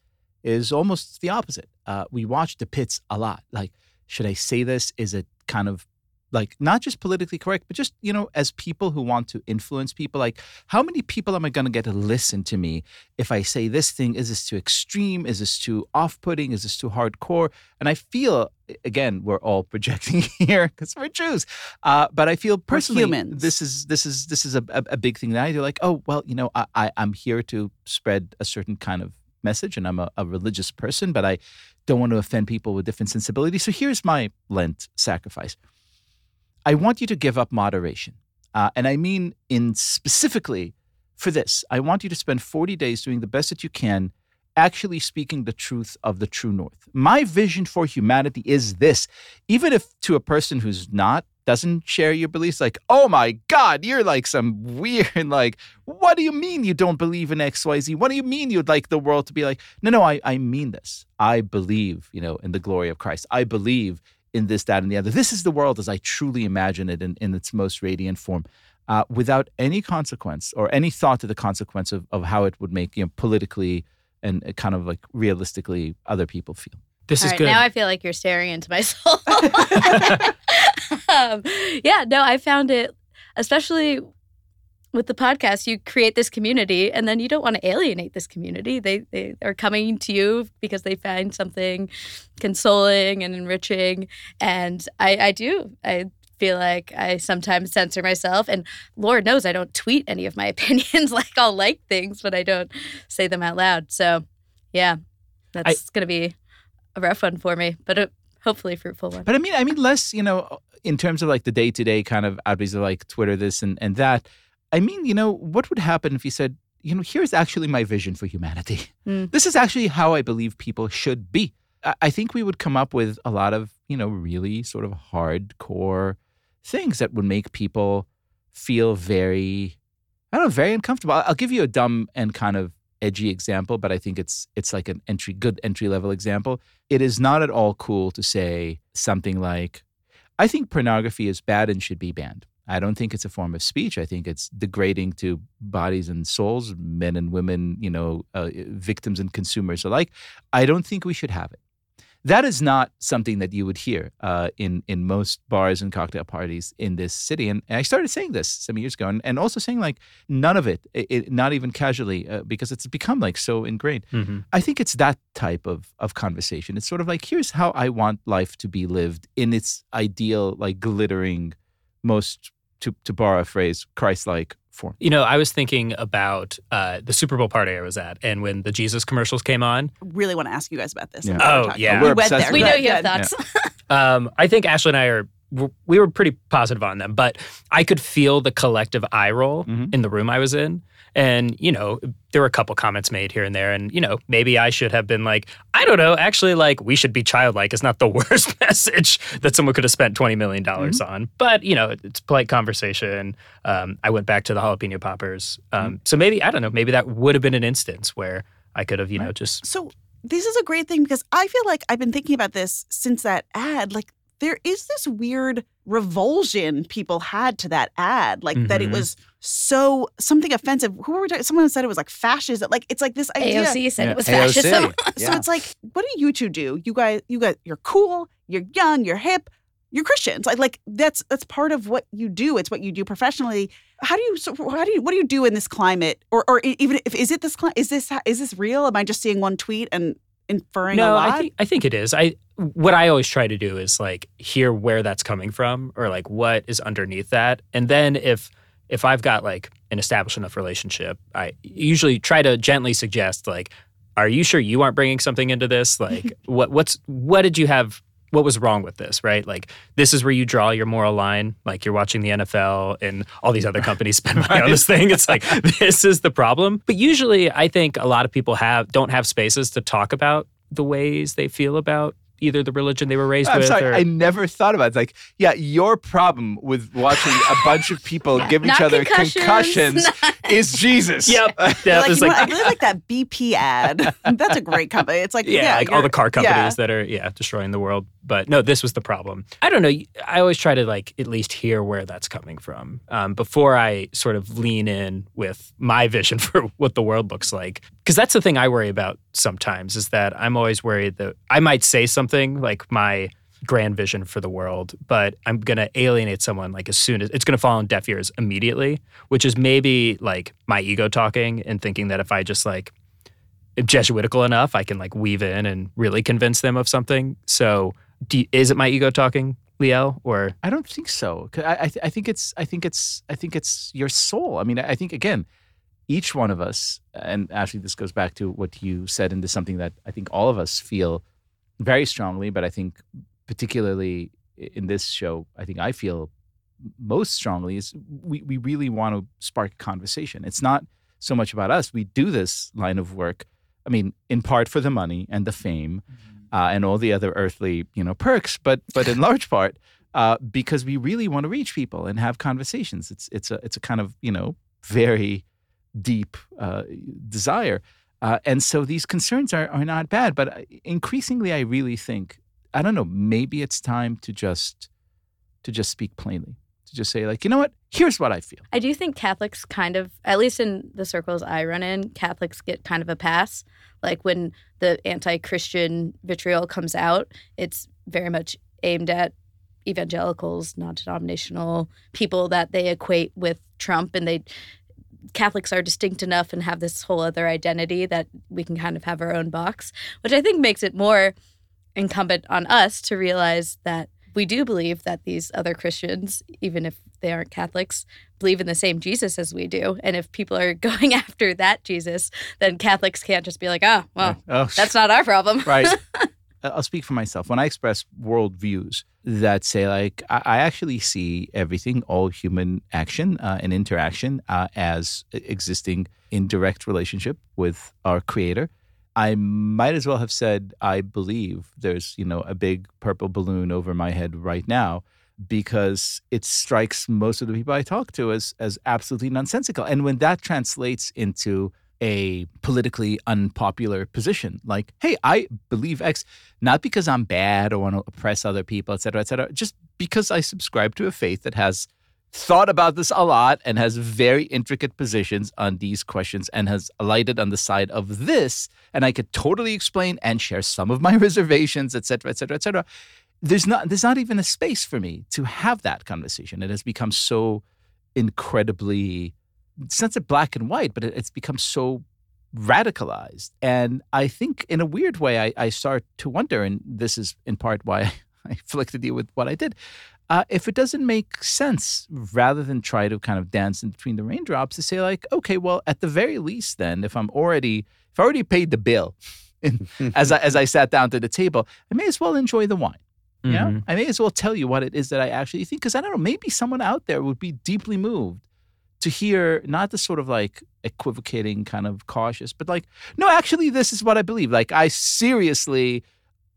is almost the opposite. Uh, we watch the pits a lot. Like, should I say this? Is it kind of like not just politically correct, but just, you know, as people who want to influence people, like, how many people am I going to get to listen to me if I say this thing? Is this too extreme? Is this too off putting? Is this too hardcore? And I feel, again, we're all projecting here because we're Jews. Uh, but I feel personally, this is this is this is a, a, a big thing that I do. Like, oh well, you know, I, I I'm here to spread a certain kind of message, and I'm a, a religious person, but I don't want to offend people with different sensibilities. So here's my Lent sacrifice. I want you to give up moderation, uh, and I mean in specifically for this. I want you to spend 40 days doing the best that you can actually speaking the truth of the true north. My vision for humanity is this. Even if to a person who's not doesn't share your beliefs like, "Oh my god, you're like some weird like what do you mean you don't believe in XYZ? What do you mean you'd like the world to be like?" No, no, I I mean this. I believe, you know, in the glory of Christ. I believe in this, that, and the other. This is the world as I truly imagine it in, in its most radiant form, uh, without any consequence or any thought to the consequence of, of how it would make, you know, politically and uh, kind of like realistically other people feel. This All is right, good. now I feel like you're staring into my soul. um, yeah, no, I found it, especially with the podcast, you create this community and then you don't want to alienate this community. They, they are coming to you because they find something consoling and enriching. And I, I do. I feel like I sometimes censor myself. And Lord knows I don't tweet any of my opinions. like I'll like things, but I don't say them out loud. So, yeah, that's going to be a rough one for me, but a hopefully fruitful one. But I mean, I mean, less, you know, in terms of like the day to day kind of outreach of like Twitter, this and, and that. I mean, you know, what would happen if you said, you know, here's actually my vision for humanity. Mm. This is actually how I believe people should be. I, I think we would come up with a lot of, you know, really sort of hardcore things that would make people feel very, I don't know, very uncomfortable. I'll give you a dumb and kind of edgy example, but I think it's it's like an entry good entry level example. It is not at all cool to say something like, I think pornography is bad and should be banned. I don't think it's a form of speech. I think it's degrading to bodies and souls, men and women, you know, uh, victims and consumers alike. I don't think we should have it. That is not something that you would hear uh, in in most bars and cocktail parties in this city. And, and I started saying this some years ago, and, and also saying like none of it, it, it- not even casually, uh, because it's become like so ingrained. hmm I think it's that type of of conversation. It's sort of like here's how I want life to be lived in its ideal, like glittering, most to to borrow a phrase, Christ-like form. You know, I was thinking about uh, the Super Bowl party I was at, and when the Jesus commercials came on, Really want to ask you guys about this. Yeah. I'm we're Oh, yeah. We We're went there. We know you have Good. thoughts. um, I think Ashley and I are we were pretty positive on them, but I could feel the collective eye roll Mhm. in the room I was in. And, you know, there were a couple comments made here and there. And, you know, maybe I should have been like, I don't know, actually, like, we should be childlike is not the worst message that someone could have spent $20 million on. But, you know, it's polite conversation. Um, I went back to the jalapeno poppers. Um, So maybe, I don't know, maybe that would have been an instance where I could have, you know, just. So this is a great thing because I feel like I've been thinking about this since that ad. Like there is this weird revulsion people had to that ad, like that it Mhm. was so something offensive. Who were we talking? Someone said it was like fascist. Like it's like this idea. AOC said Yeah. it was AOC. fascism. So it's like, what do you two do? You guys, you guys, you're cool, you're young, you're hip, you're Christians. Like, like that's that's part of what you do. It's what you do professionally. How do you? So how do you? What do you do in this climate? Or, or even if is it this? cli- Is this is this real? Am I just seeing one tweet and inferring a No, lot? I think I think it is. I what I always try to do is like hear where that's coming from or like what is underneath that. And then if if I've got like an established enough relationship, I usually try to gently suggest like are you sure you aren't bringing something into this? Like what what's what did you have what was wrong with this, right? Like this is where you draw your moral line. Like you're watching the NFL and all these other companies spend money on this thing. It's like this is the problem. But usually, I think a lot of people have don't have spaces to talk about the ways they feel about either the religion they were raised I'm with. sorry, or, I never thought about it. It's like, yeah, your problem with watching a bunch of people give each other concussions, concussions not- is Jesus. Yep. Like, Yeah, you it's know, like, I really like that BP ad. That's a great company. It's like yeah, yeah, like all the car companies yeah. that are yeah destroying the world. But no, this was the problem. I don't know. I always try to like at least hear where that's coming from um, before I sort of lean in with my vision for what the world looks like. Because that's the thing I worry about sometimes is that I'm always worried that I might say something like my grand vision for the world, but I'm going to alienate someone like as soon as it's going to fall on deaf ears immediately, which is maybe like my ego talking and thinking that if I just like Jesuitical enough, I can like weave in and really convince them of something. So, you- is it my ego talking, Liel, or I don't think so. I, I, I think it's, I think it's, I think it's your soul. I mean, I think again, each one of us, and actually, this goes back to what you said, into something that I think all of us feel very strongly. But I think, particularly in this show, I think I feel most strongly is we we really want to spark a conversation. It's not so much about us. We do this line of work. I mean, in part for the money and the fame, uh, and all the other earthly, you know, perks, but but in large part uh, because we really want to reach people and have conversations. It's it's a it's a kind of you know very deep uh, desire, uh, and so these concerns are are not bad. But increasingly, I really think I don't know. Maybe it's time to just to just speak plainly. To just say like, you know what? Here's what I feel. I do think Catholics kind of, at least in the circles I run in, Catholics get kind of a pass. Like when the anti Christian vitriol comes out, it's very much aimed at evangelicals, non denominational people that they equate with Trump. And they, Catholics are distinct enough and have this whole other identity that we can kind of have our own box, which I think makes it more incumbent on us to realize that we do believe that these other Christians, even if they aren't Catholics, believe in the same Jesus as we do. And if people are going after that Jesus, then Catholics can't just be like, oh, well, Oh, that's not our problem. right. I'll speak for myself. When I express worldviews that say, like, I, I actually see everything, all human action uh, and interaction, uh, as existing in direct relationship with our Creator. I might as well have said, I believe there's, you know, a big purple balloon over my head right now because it strikes most of the people I talk to as as absolutely nonsensical. And when that translates into a politically unpopular position, like, hey, I believe X, not because I'm bad or want to oppress other people, et cetera, et cetera, just because I subscribe to a faith that has thought about this a lot and has very intricate positions on these questions and has alighted on the side of this. And I could totally explain and share some of my reservations, et cetera, et cetera, et cetera. There's not there's not even a space for me to have that conversation. It has become so incredibly it's of black and white, but it, it's become so radicalized. And I think in a weird way, I, I start to wonder, and this is in part why I afflicted you with what I did. Uh, if it doesn't make sense, rather than try to kind of dance in between the raindrops, to say like, okay, well, at the very least, then, if I'm already, if I already paid the bill, in, as I as I sat down to the table, I may as well enjoy the wine. You know, Mhm. I may as well tell you what it is that I actually think, because I don't know, maybe someone out there would be deeply moved to hear not the sort of like equivocating kind of cautious, but like, no, actually, this is what I believe. Like, I seriously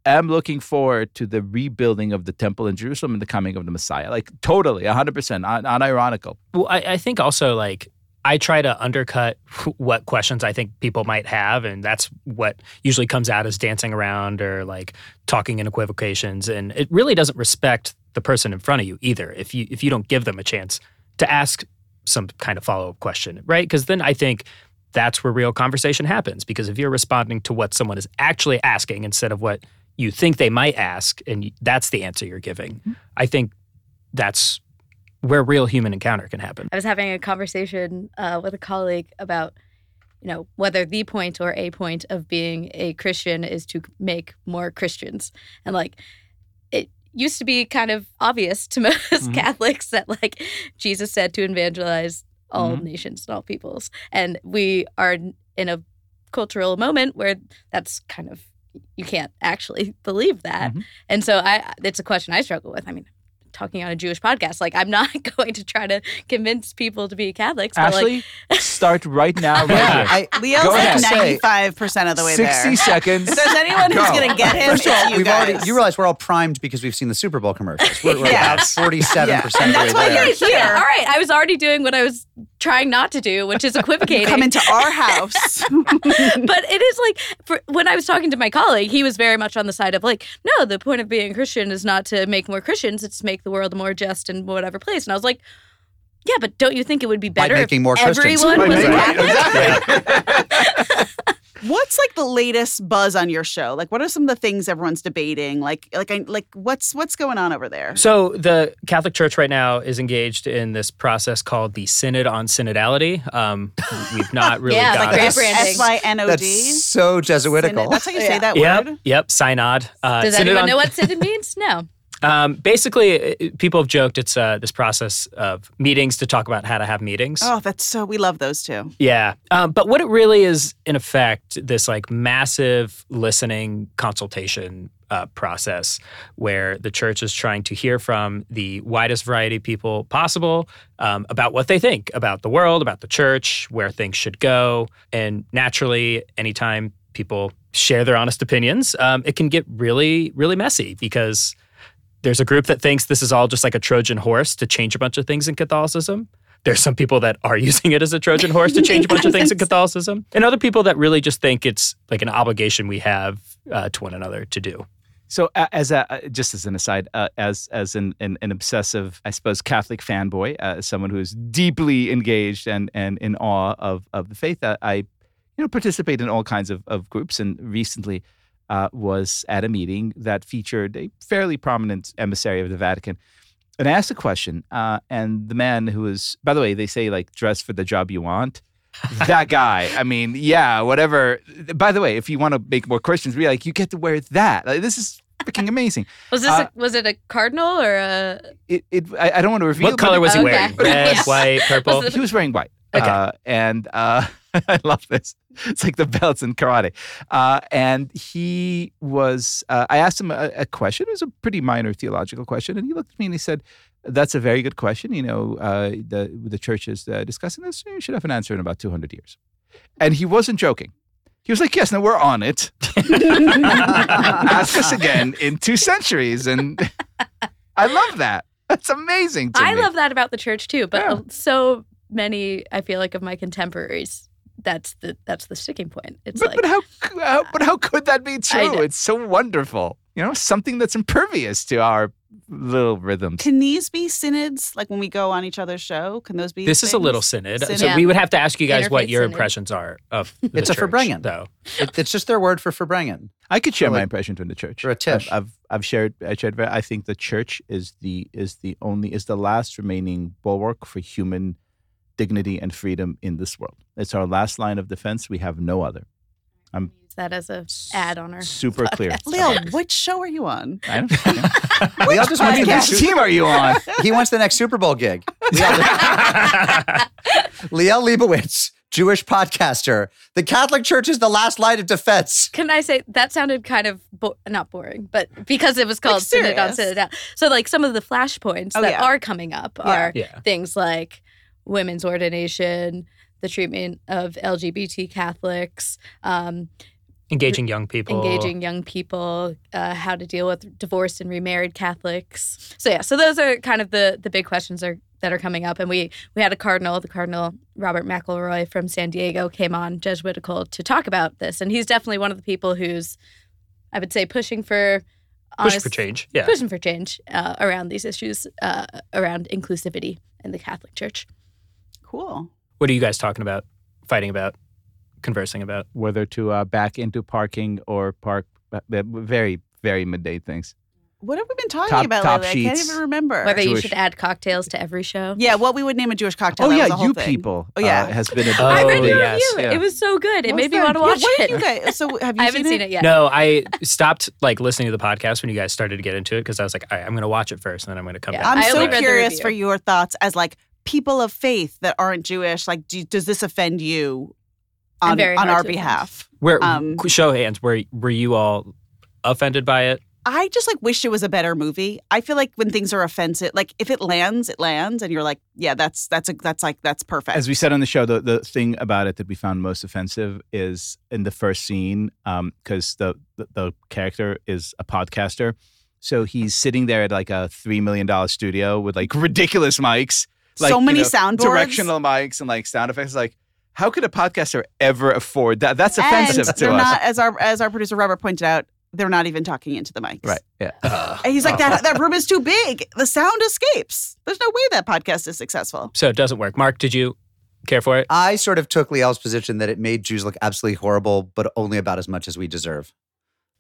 am looking forward to the rebuilding of the temple in Jerusalem and the coming of the Messiah. Like, totally, 100%, un- unironical. Well, I, I think also like I try to undercut what questions I think people might have, and that's what usually comes out as dancing around or like talking in equivocations, and it really doesn't respect the person in front of you either. If you if you don't give them a chance to ask some kind of follow up question, right? Because then I think that's where real conversation happens. Because if you're responding to what someone is actually asking instead of what you think they might ask, and that's the answer you're giving, I think that's where real human encounter can happen. I was having a conversation uh, with a colleague about, you know, whether the point or a point of being a Christian is to make more Christians, and like, used to be kind of obvious to most Mhm. Catholics that like Jesus said to evangelize all Mhm. nations and all peoples, and we are in a cultural moment where that's kind of you can't actually believe that, Mhm. and so I it's a question I struggle with. I mean. Talking on a Jewish podcast, like I'm not going to try to convince people to be Catholics. But like, start right now, right Yeah, here. I, Liel's Go like ahead. ninety five percent of the way 60 there. seconds. If there's anyone who's gonna get him, First of all, you we've guys. already you realize we're all primed because we've seen the Super Bowl commercials. We're, we're Yeah. about forty-seven percent Yeah. of And the that's way why there. you're so yeah, here. all right, I was already doing what I was trying not to do, which is equivocating. come into our house. but it is like for, when I was talking to my colleague, he was very much on the side of like, no, the point of being a Christian is not to make more Christians; it's to make the world a more just and whatever place. And I was like, yeah, but don't you think it would be better making if more Christians. everyone By was a making- Catholic? what's like the latest buzz on your show? Like, what are some of the things everyone's debating? Like, like, I, like, what's what's going on over there? So the Catholic Church right now is engaged in this process called the Synod on Synodality. Um, we've not really Yeah, got like great it. branding. S Y N O That's so Jesuitical. That's how you Yeah. say that Yep, word. yep, synod. Uh, Does synod anyone on- know what synod means? No. Um, basically, uh, people have joked it's uh, this process of meetings to talk about how to have meetings. Oh, that's so. We love those too. Yeah. Um, but what it really is, in effect, this like massive listening consultation uh, process where the church is trying to hear from the widest variety of people possible um, about what they think about the world, about the church, where things should go. And naturally, anytime people share their honest opinions, um, it can get really, really messy because there's a group that thinks this is all just like a Trojan horse to change a bunch of things in Catholicism. There's some people that are using it as a Trojan horse to change a bunch of things in Catholicism, and other people that really just think it's like an obligation we have uh, to one another to do. So, as a uh, just as an aside, uh, as as an, an an obsessive, I suppose, Catholic fanboy, uh, someone who is deeply engaged and and in awe of of the faith, uh, I, you know, participate in all kinds of of groups, and recently uh, was at a meeting that featured a fairly prominent emissary of the Vatican. And I asked a question, uh, and the man who was, by the way, they say like dress for the job you want. that guy. I mean, yeah, whatever. By the way, if you want to make more Christians, be like, you get to wear that. Like, this is freaking amazing. Was this Uh, a, was it a cardinal or a? It, it I, I don't want to reveal. What color was he Okay. wearing? Red, Yeah. white, purple. Was He was wearing white. Okay. Uh, and uh, I love this. It's like the belts in karate. Uh, and he was, uh, I asked him a, a question. It was a pretty minor theological question. And he looked at me and he said, That's a very good question. You know, uh, the, the church is uh, discussing this. You should have an answer in about 200 years. And he wasn't joking. He was like, Yes, no, we're on it. Ask us again in two centuries. And I love that. That's amazing. To I me. love that about the church too, but Yeah. uh, so many I feel like of my contemporaries that's the that's the sticking point. It's But, like but how, how but how could that be true? It's so wonderful. you know, something that's impervious to our little rhythms. Can these be synods? Like when we go on each other's show, can those be? This is a little synod. Synod. So Yeah. we would have to ask you guys what your synod. impressions are of the It's a church, though. It, it's just their word for Farbrengen. I could share Or my like- impression from the church. or a tish. I've, I've I've shared I shared. I think the church is the is the only is the last remaining bulwark for human dignity and freedom in this world. It's our last line of defense. We have no other. I'm use that as a ad on our Super clear. podcast. Liel, which show are you on? I don't know. Liel just wants the Which next, team are you on? he wants the next Super Bowl gig. Liel Leibowitz, Jewish podcaster. The Catholic Church is the last line of defense. Can I say that sounded kind of bo- not boring, but because it was called Synod on. Synod Out. So, like some of the flashpoints Oh, that yeah. are coming up Yeah. are Yeah. things like women's ordination, the treatment of LGBT Catholics, um, Engaging young people. engaging young people, uh, how to deal with divorced and remarried Catholics. So yeah, so those are kind of the the big questions are that are coming up. And we we had a cardinal, the Cardinal Robert McElroy from San Diego, came on Jesuitical to talk about this, and he's definitely one of the people who's, I would say, pushing for Push honest- for change. Yeah. pushing for change uh, around these issues uh, around inclusivity in the Catholic Church. Cool. What are you guys talking about? Fighting about? Conversing about? Whether to uh, back into parking or park, uh, very very midday things. What have we been talking Top- about top lately? I can't even remember. Whether you Jewish. should add cocktails to every show. yeah, what we would name a Jewish cocktail. Oh that was yeah, a whole you thing. people. Oh, yeah. uh, has been a Oh, I read your yes. review. Yeah. It was so good. It What made me want to Yeah, watch what it. did you guys? So have you I haven't seen, seen it yet. No, I stopped like listening to the podcast when you guys started to get into it because I was like, all right, I'm going to watch it first and then I'm going to come Yeah. back. I'm so only read the curious for your thoughts as like people of faith that aren't Jewish. Like, do, does this offend you on, very on our to offend. behalf? Where Um, show hands, were were you all offended by it? I just like wish it was a better movie. I feel like when things are offensive, like if it lands, it lands, and you're like, yeah, that's that's a that's like that's perfect. As we said on the show, the, the thing about it that we found most offensive is in the first scene, because the, the the character is a podcaster, so he's sitting there at like a three million dollar studio with like ridiculous mics, like so you many know, soundboards. directional mics, and like sound effects. Like, how could a podcaster ever afford that? That's and offensive to they're us. not, as our as our producer Robert pointed out, they're not even talking into the mics. right? Yeah. And he's like, that that room is too big. The sound escapes. There's no way that podcast is successful. So it doesn't work. Mark, did you care for it? I sort of took Liel's position that it made Jews look absolutely horrible, but only about as much as we deserve.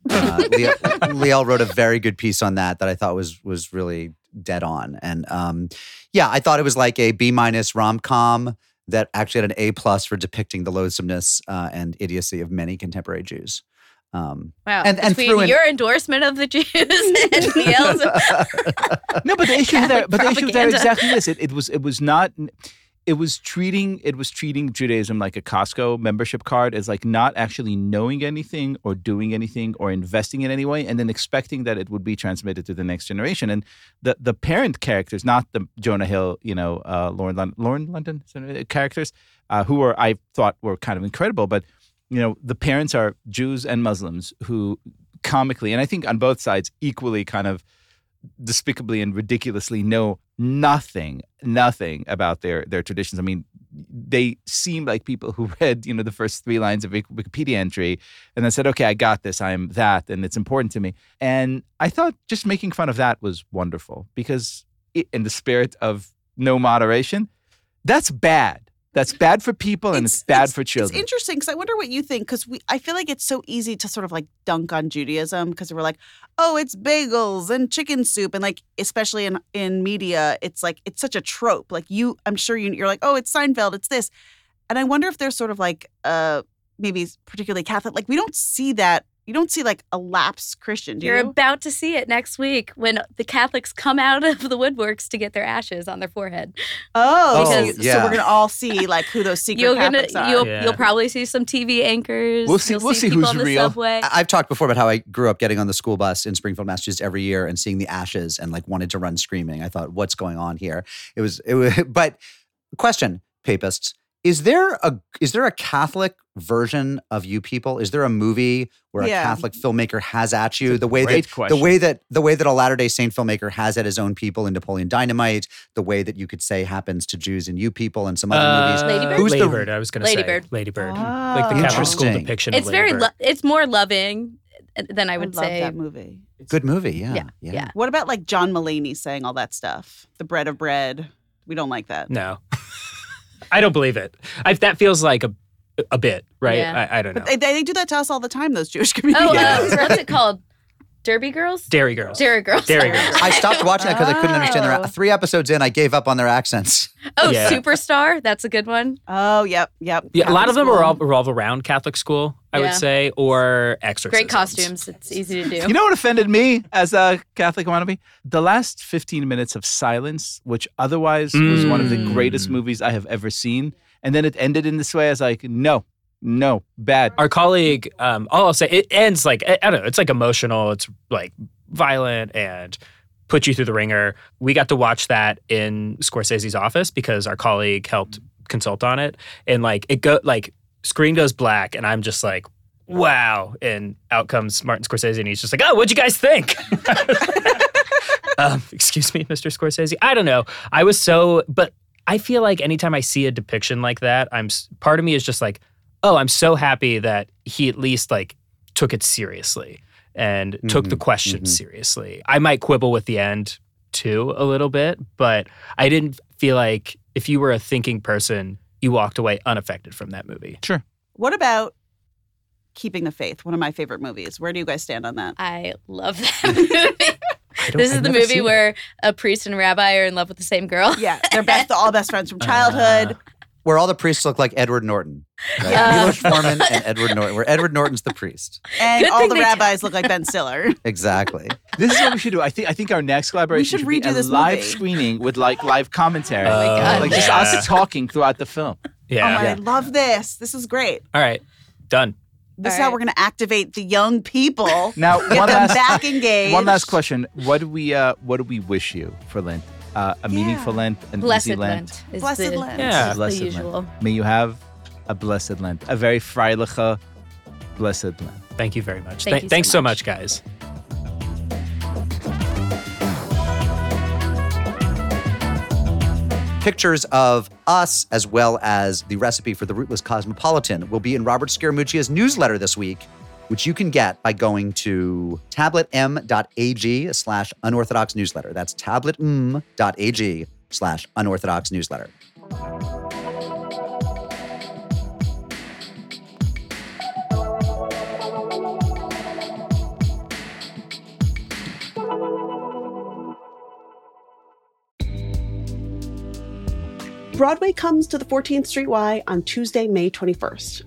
Uh, Liel, Liel wrote a very good piece on that that I thought was was really dead on, and um, yeah, I thought it was like a B minus rom com that actually had an A plus for depicting the loathsomeness uh, and idiocy of many contemporary Jews. Um, Wow. And- and Between your endorsement of the Jews and Neil's No, but the issue there, but the issue there exactly this. It, it was it was not. It was treating it was treating Judaism like a Costco membership card as like not actually knowing anything or doing anything or investing in any way, and then expecting that it would be transmitted to the next generation. And the the parent characters, not the Jonah Hill, you know, uh, Lauren Lauren London it? characters, uh, who were I thought were kind of incredible, but you know the parents are Jews and Muslims who comically, and I think on both sides equally kind of despicably and ridiculously know nothing, nothing about their their traditions. I mean, they seem like people who read, you know, the first three lines of Wikipedia entry and then said, "Okay, I got this. I'm that, and it's important to me." And I thought just making fun of that was wonderful because, it, in the spirit of no moderation, that's bad. That's bad for people and it's, bad for children. It's interesting because I wonder what you think because we I feel like it's so easy to sort of like dunk on Judaism because we're like, oh, it's bagels and chicken soup and like especially in in media, it's like it's such a trope. Like you, I'm sure you you're like, oh, it's Seinfeld, it's this, and I wonder if there's sort of like uh maybe particularly Catholic, like we don't see that. You don't see like a lapsed Christian, do You're you? about to see it next week when the Catholics come out of the woodworks to get their ashes on their forehead. oh, so, Oh, you- so we're gonna all see like who those secret You're gonna Catholics are. you'll Yeah. you'll probably see some TV anchors. We'll see- You'll we'll see people who's real. subway. I- I've talked before about how I grew up getting on the school bus in Springfield, Massachusetts every year and seeing the ashes and like wanted to run screaming. I thought, what's going on here? It was, it was, but question, papists, is there a is there a Catholic version of you people? Is there a movie where Yeah. a Catholic filmmaker has at you the way that question. the way that the way that a Latter Day Saint filmmaker has at his own people in Napoleon Dynamite, the way that you could say happens to Jews and you people and some other movies. Uh, Lady Bird? Who's the- Lady Bird, I was going to say. Lady Bird. Lady Bird. Oh. Like the Catholic school depiction it's of Lady very Bird. lo- it's more loving than I would love say that movie. Good movie. Yeah. Yeah, yeah. yeah. What about like John Mulaney saying all that stuff? The bread of bread. We don't like that. No, I don't believe it. I, that feels like a a bit, right? Yeah. I, I don't know. But they, they do that to us all the time, those Jewish communities. Oh, uh, what's it called? Derby Girls? Derry Girls. Derry Girls. Derry Girls. I stopped watching that because I couldn't understand their Oh. three episodes in. I gave up on their accents. Oh, Yeah. Superstar. That's a good one. Oh, yep, yep. Yeah, a lot of them school. are all revolve around Catholic school, I Yeah. would say, or exorcisms. Great costumes. It's easy to do. You know what offended me as a Catholic wannabe? The last 15 minutes of silence, which otherwise was one of the Mm. greatest movies I have ever seen. And then it ended in this way. I was like, no, no, bad. Our colleague, um, all I'll say, it ends like I, don't know. It's like emotional. It's like violent and put you through the ringer. We got to watch that in Scorsese's office because our colleague helped consult on it, and like it go like screen goes black, and I'm just like. Wow. And out comes Martin Scorsese, and he's just like, Oh, what'd you guys think? um, excuse me, Mr. Scorsese. I don't know. I was so, but I feel like anytime I see a depiction like that, I'm part of me is just like, oh, I'm so happy that he at least like took it seriously and took the question questions mhm. seriously. I might quibble with the end too a little bit, but I didn't feel like if you were a thinking person, you walked away unaffected from that movie. Sure. What about Keeping the Faith? One of my favorite movies. Where do you guys stand on that? I love that movie. This is I've the movie seen it. where a priest and rabbi are in love with the same girl. Yeah, they're best, all best friends from childhood. Where all the priests look like Edward Norton. Right? Yeah. Milos Forman and Edward Norton. Where Edward Norton's the priest. and Good all the they- rabbis look like Ben Stiller. Exactly. This is what we should do. I think I think our next collaboration should be redo a this live movie. screening with like live commentary. Oh my God. Like just yeah. us talking throughout the film. Yeah. Oh my, Yeah. I love this. This is great. All right. Done. This is All how right. we're going to activate the young people. Now, Get one them last back engaged. one last question. What do we uh what do we wish you for Lent? Uh, a meaningful Yeah. Lent, an Blessed easy Lent. Lent is Blessed the, Lent. Yeah. is the Blessed usual. Lent. May you have a blessed Lent, a very freiliche, blessed Lent. Thank you very much. Thank Th- you thanks so much. much, guys. Pictures of us, as well as the recipe for the Rootless Cosmopolitan, will be in Robert Scaramuccia's newsletter this week, which you can get by going to tabletm.ag slash unorthodox newsletter. That's tabletm.ag slash unorthodox newsletter. Broadway comes to the 14th Street Y on Tuesday, May 21st.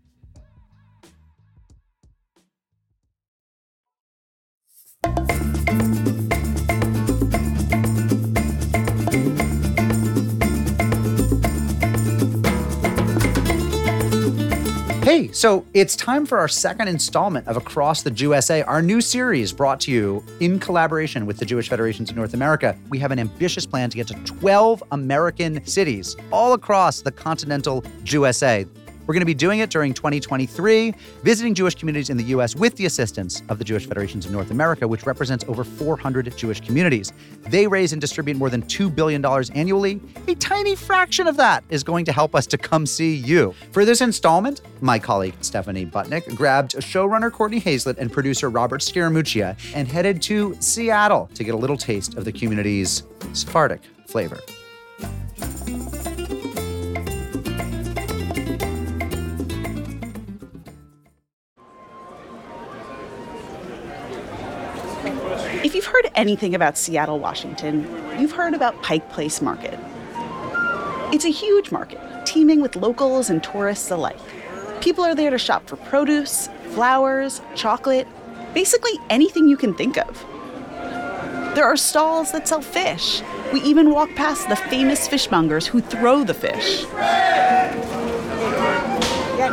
Hey, so it's time for our second installment of Across the USA, our new series brought to you in collaboration with the Jewish Federations of North America. We have an ambitious plan to get to 12 American cities all across the continental USA. We're going to be doing it during 2023, visiting Jewish communities in the U.S. with the assistance of the Jewish Federations of North America, which represents over 400 Jewish communities. They raise and distribute more than $2 billion annually. A tiny fraction of that is going to help us to come see you. For this installment, my colleague Stephanie Butnick grabbed showrunner Courtney Hazlett and producer Robert Scaramuccia and headed to Seattle to get a little taste of the community's Sephardic flavor. If you've heard anything about Seattle, Washington, you've heard about Pike Place Market. It's a huge market, teeming with locals and tourists alike. People are there to shop for produce, flowers, chocolate, basically anything you can think of. There are stalls that sell fish. We even walk past the famous fishmongers who throw the fish.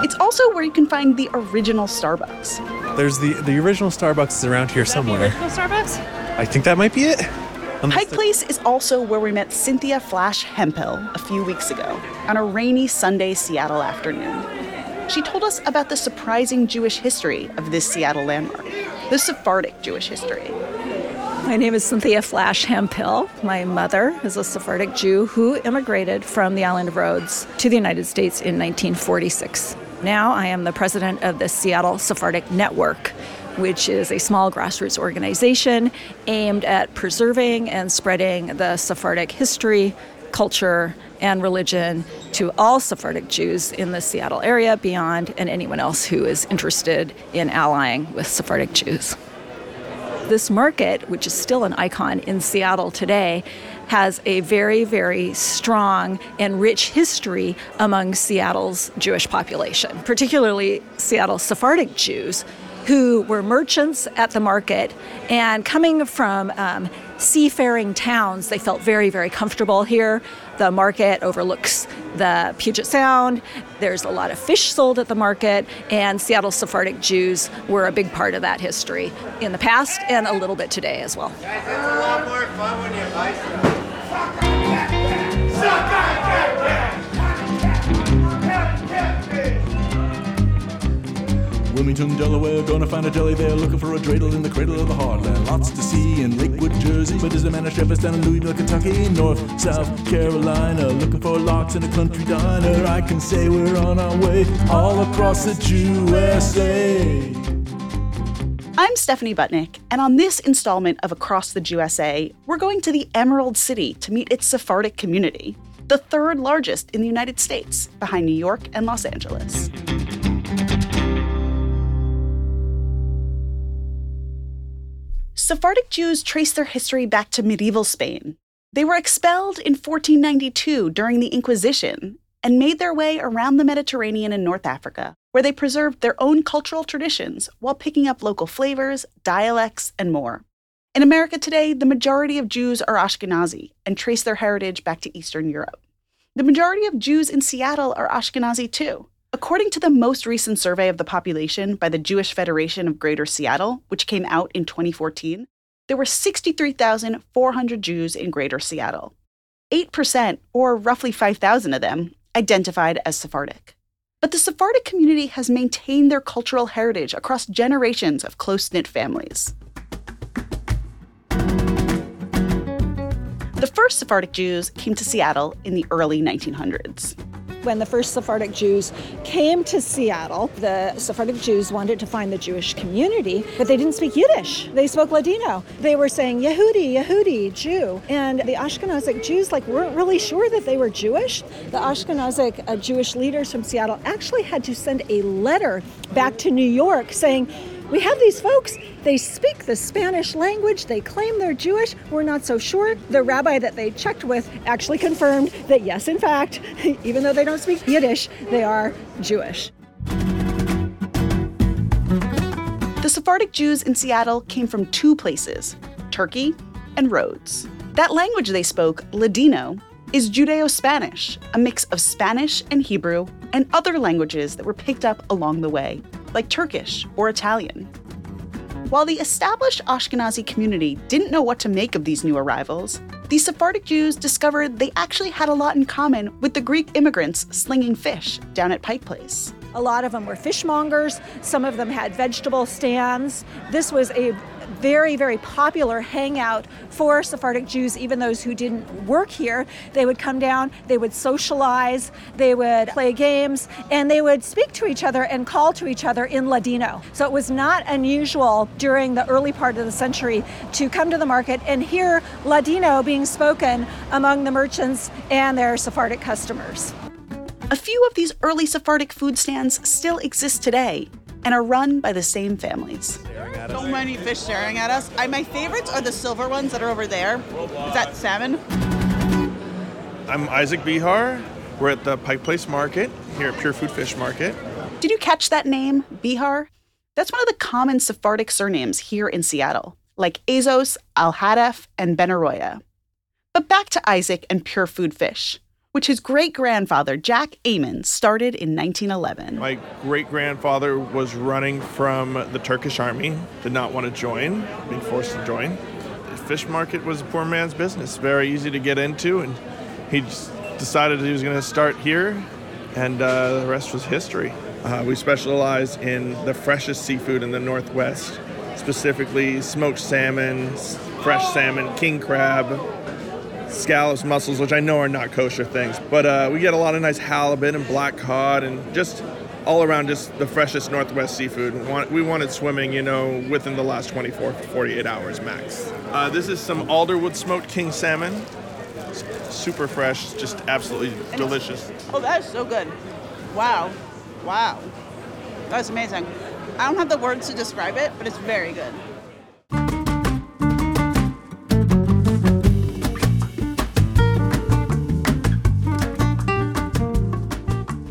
It's also where you can find the original Starbucks. There's the the original Starbucks is around here somewhere. Original Starbucks? I think that might be it. Unless Pike there- Place is also where we met Cynthia Flash Hemphill a few weeks ago on a rainy Sunday Seattle afternoon. She told us about the surprising Jewish history of this Seattle landmark, the Sephardic Jewish history. My name is Cynthia Flash Hemphill. My mother is a Sephardic Jew who immigrated from the island of Rhodes to the United States in 1946. Now I am the president of the Seattle Sephardic Network, which is a small grassroots organization aimed at preserving and spreading the Sephardic history, culture, and religion to all Sephardic Jews in the Seattle area, beyond, and anyone else who is interested in allying with Sephardic Jews. This market, which is still an icon in Seattle today, has a very, very strong and rich history among Seattle's Jewish population, particularly Seattle Sephardic Jews who were merchants at the market and coming from um, seafaring towns, they felt very, very comfortable here. The market overlooks the Puget Sound. There's a lot of fish sold at the market, and Seattle Sephardic Jews were a big part of that history in the past and a little bit today as well. Wilmington, Delaware, gonna find a jelly there, looking for a dreidel in the cradle of the heartland. Lots to see in Lakewood, Jersey, but there's a man at Shepherd's down in Louisville, Kentucky, North, South Carolina, looking for locks in a country diner. I can say we're on our way all across the USA. I'm Stephanie Butnick, and on this installment of Across the USA, we're going to the Emerald City to meet its Sephardic community, the third largest in the United States, behind New York and Los Angeles. Sephardic Jews trace their history back to medieval Spain. They were expelled in 1492 during the Inquisition and made their way around the Mediterranean and North Africa, where they preserved their own cultural traditions while picking up local flavors, dialects, and more. In America today, the majority of Jews are Ashkenazi and trace their heritage back to Eastern Europe. The majority of Jews in Seattle are Ashkenazi too. According to the most recent survey of the population by the Jewish Federation of Greater Seattle, which came out in 2014, there were 63,400 Jews in Greater Seattle. 8%, or roughly 5,000 of them, identified as Sephardic. But the Sephardic community has maintained their cultural heritage across generations of close knit families. The first Sephardic Jews came to Seattle in the early 1900s. When the first Sephardic Jews came to Seattle, the Sephardic Jews wanted to find the Jewish community, but they didn't speak Yiddish. They spoke Ladino. They were saying Yehudi, Yehudi, Jew. And the Ashkenazic Jews like weren't really sure that they were Jewish. The Ashkenazic uh, Jewish leaders from Seattle actually had to send a letter back to New York saying, we have these folks, they speak the Spanish language, they claim they're Jewish, we're not so sure. The rabbi that they checked with actually confirmed that, yes, in fact, even though they don't speak Yiddish, they are Jewish. The Sephardic Jews in Seattle came from two places Turkey and Rhodes. That language they spoke, Ladino, is Judeo Spanish, a mix of Spanish and Hebrew and other languages that were picked up along the way like Turkish or Italian. While the established Ashkenazi community didn't know what to make of these new arrivals, the Sephardic Jews discovered they actually had a lot in common with the Greek immigrants slinging fish down at Pike Place. A lot of them were fishmongers, some of them had vegetable stands. This was a very, very popular hangout for Sephardic Jews, even those who didn't work here. They would come down, they would socialize, they would play games, and they would speak to each other and call to each other in Ladino. So it was not unusual during the early part of the century to come to the market and hear Ladino being spoken among the merchants and their Sephardic customers. A few of these early Sephardic food stands still exist today, and are run by the same families. So many fish staring at us. I, my favorites are the silver ones that are over there. Is that salmon? I'm Isaac Behar. We're at the Pike Place Market here at Pure Food Fish Market. Did you catch that name, Behar? That's one of the common Sephardic surnames here in Seattle, like Azose, Al Hadaf, and Benaroya. But back to Isaac and Pure Food Fish which his great grandfather, Jack Amon, started in 1911. My great grandfather was running from the Turkish army, did not want to join, being forced to join. The fish market was a poor man's business, very easy to get into, and he decided he was going to start here, and uh, the rest was history. Uh, we specialize in the freshest seafood in the Northwest, specifically smoked salmon, fresh salmon, king crab, scallops, mussels, which I know are not kosher things. But uh, we get a lot of nice halibut and black cod and just all around just the freshest Northwest seafood. We, want, we wanted swimming, you know, within the last 24 to 48 hours max. Uh, this is some Alderwood smoked king salmon. Super fresh, just absolutely delicious. Oh, that is so good. Wow. Wow. That's amazing. I don't have the words to describe it, but it's very good.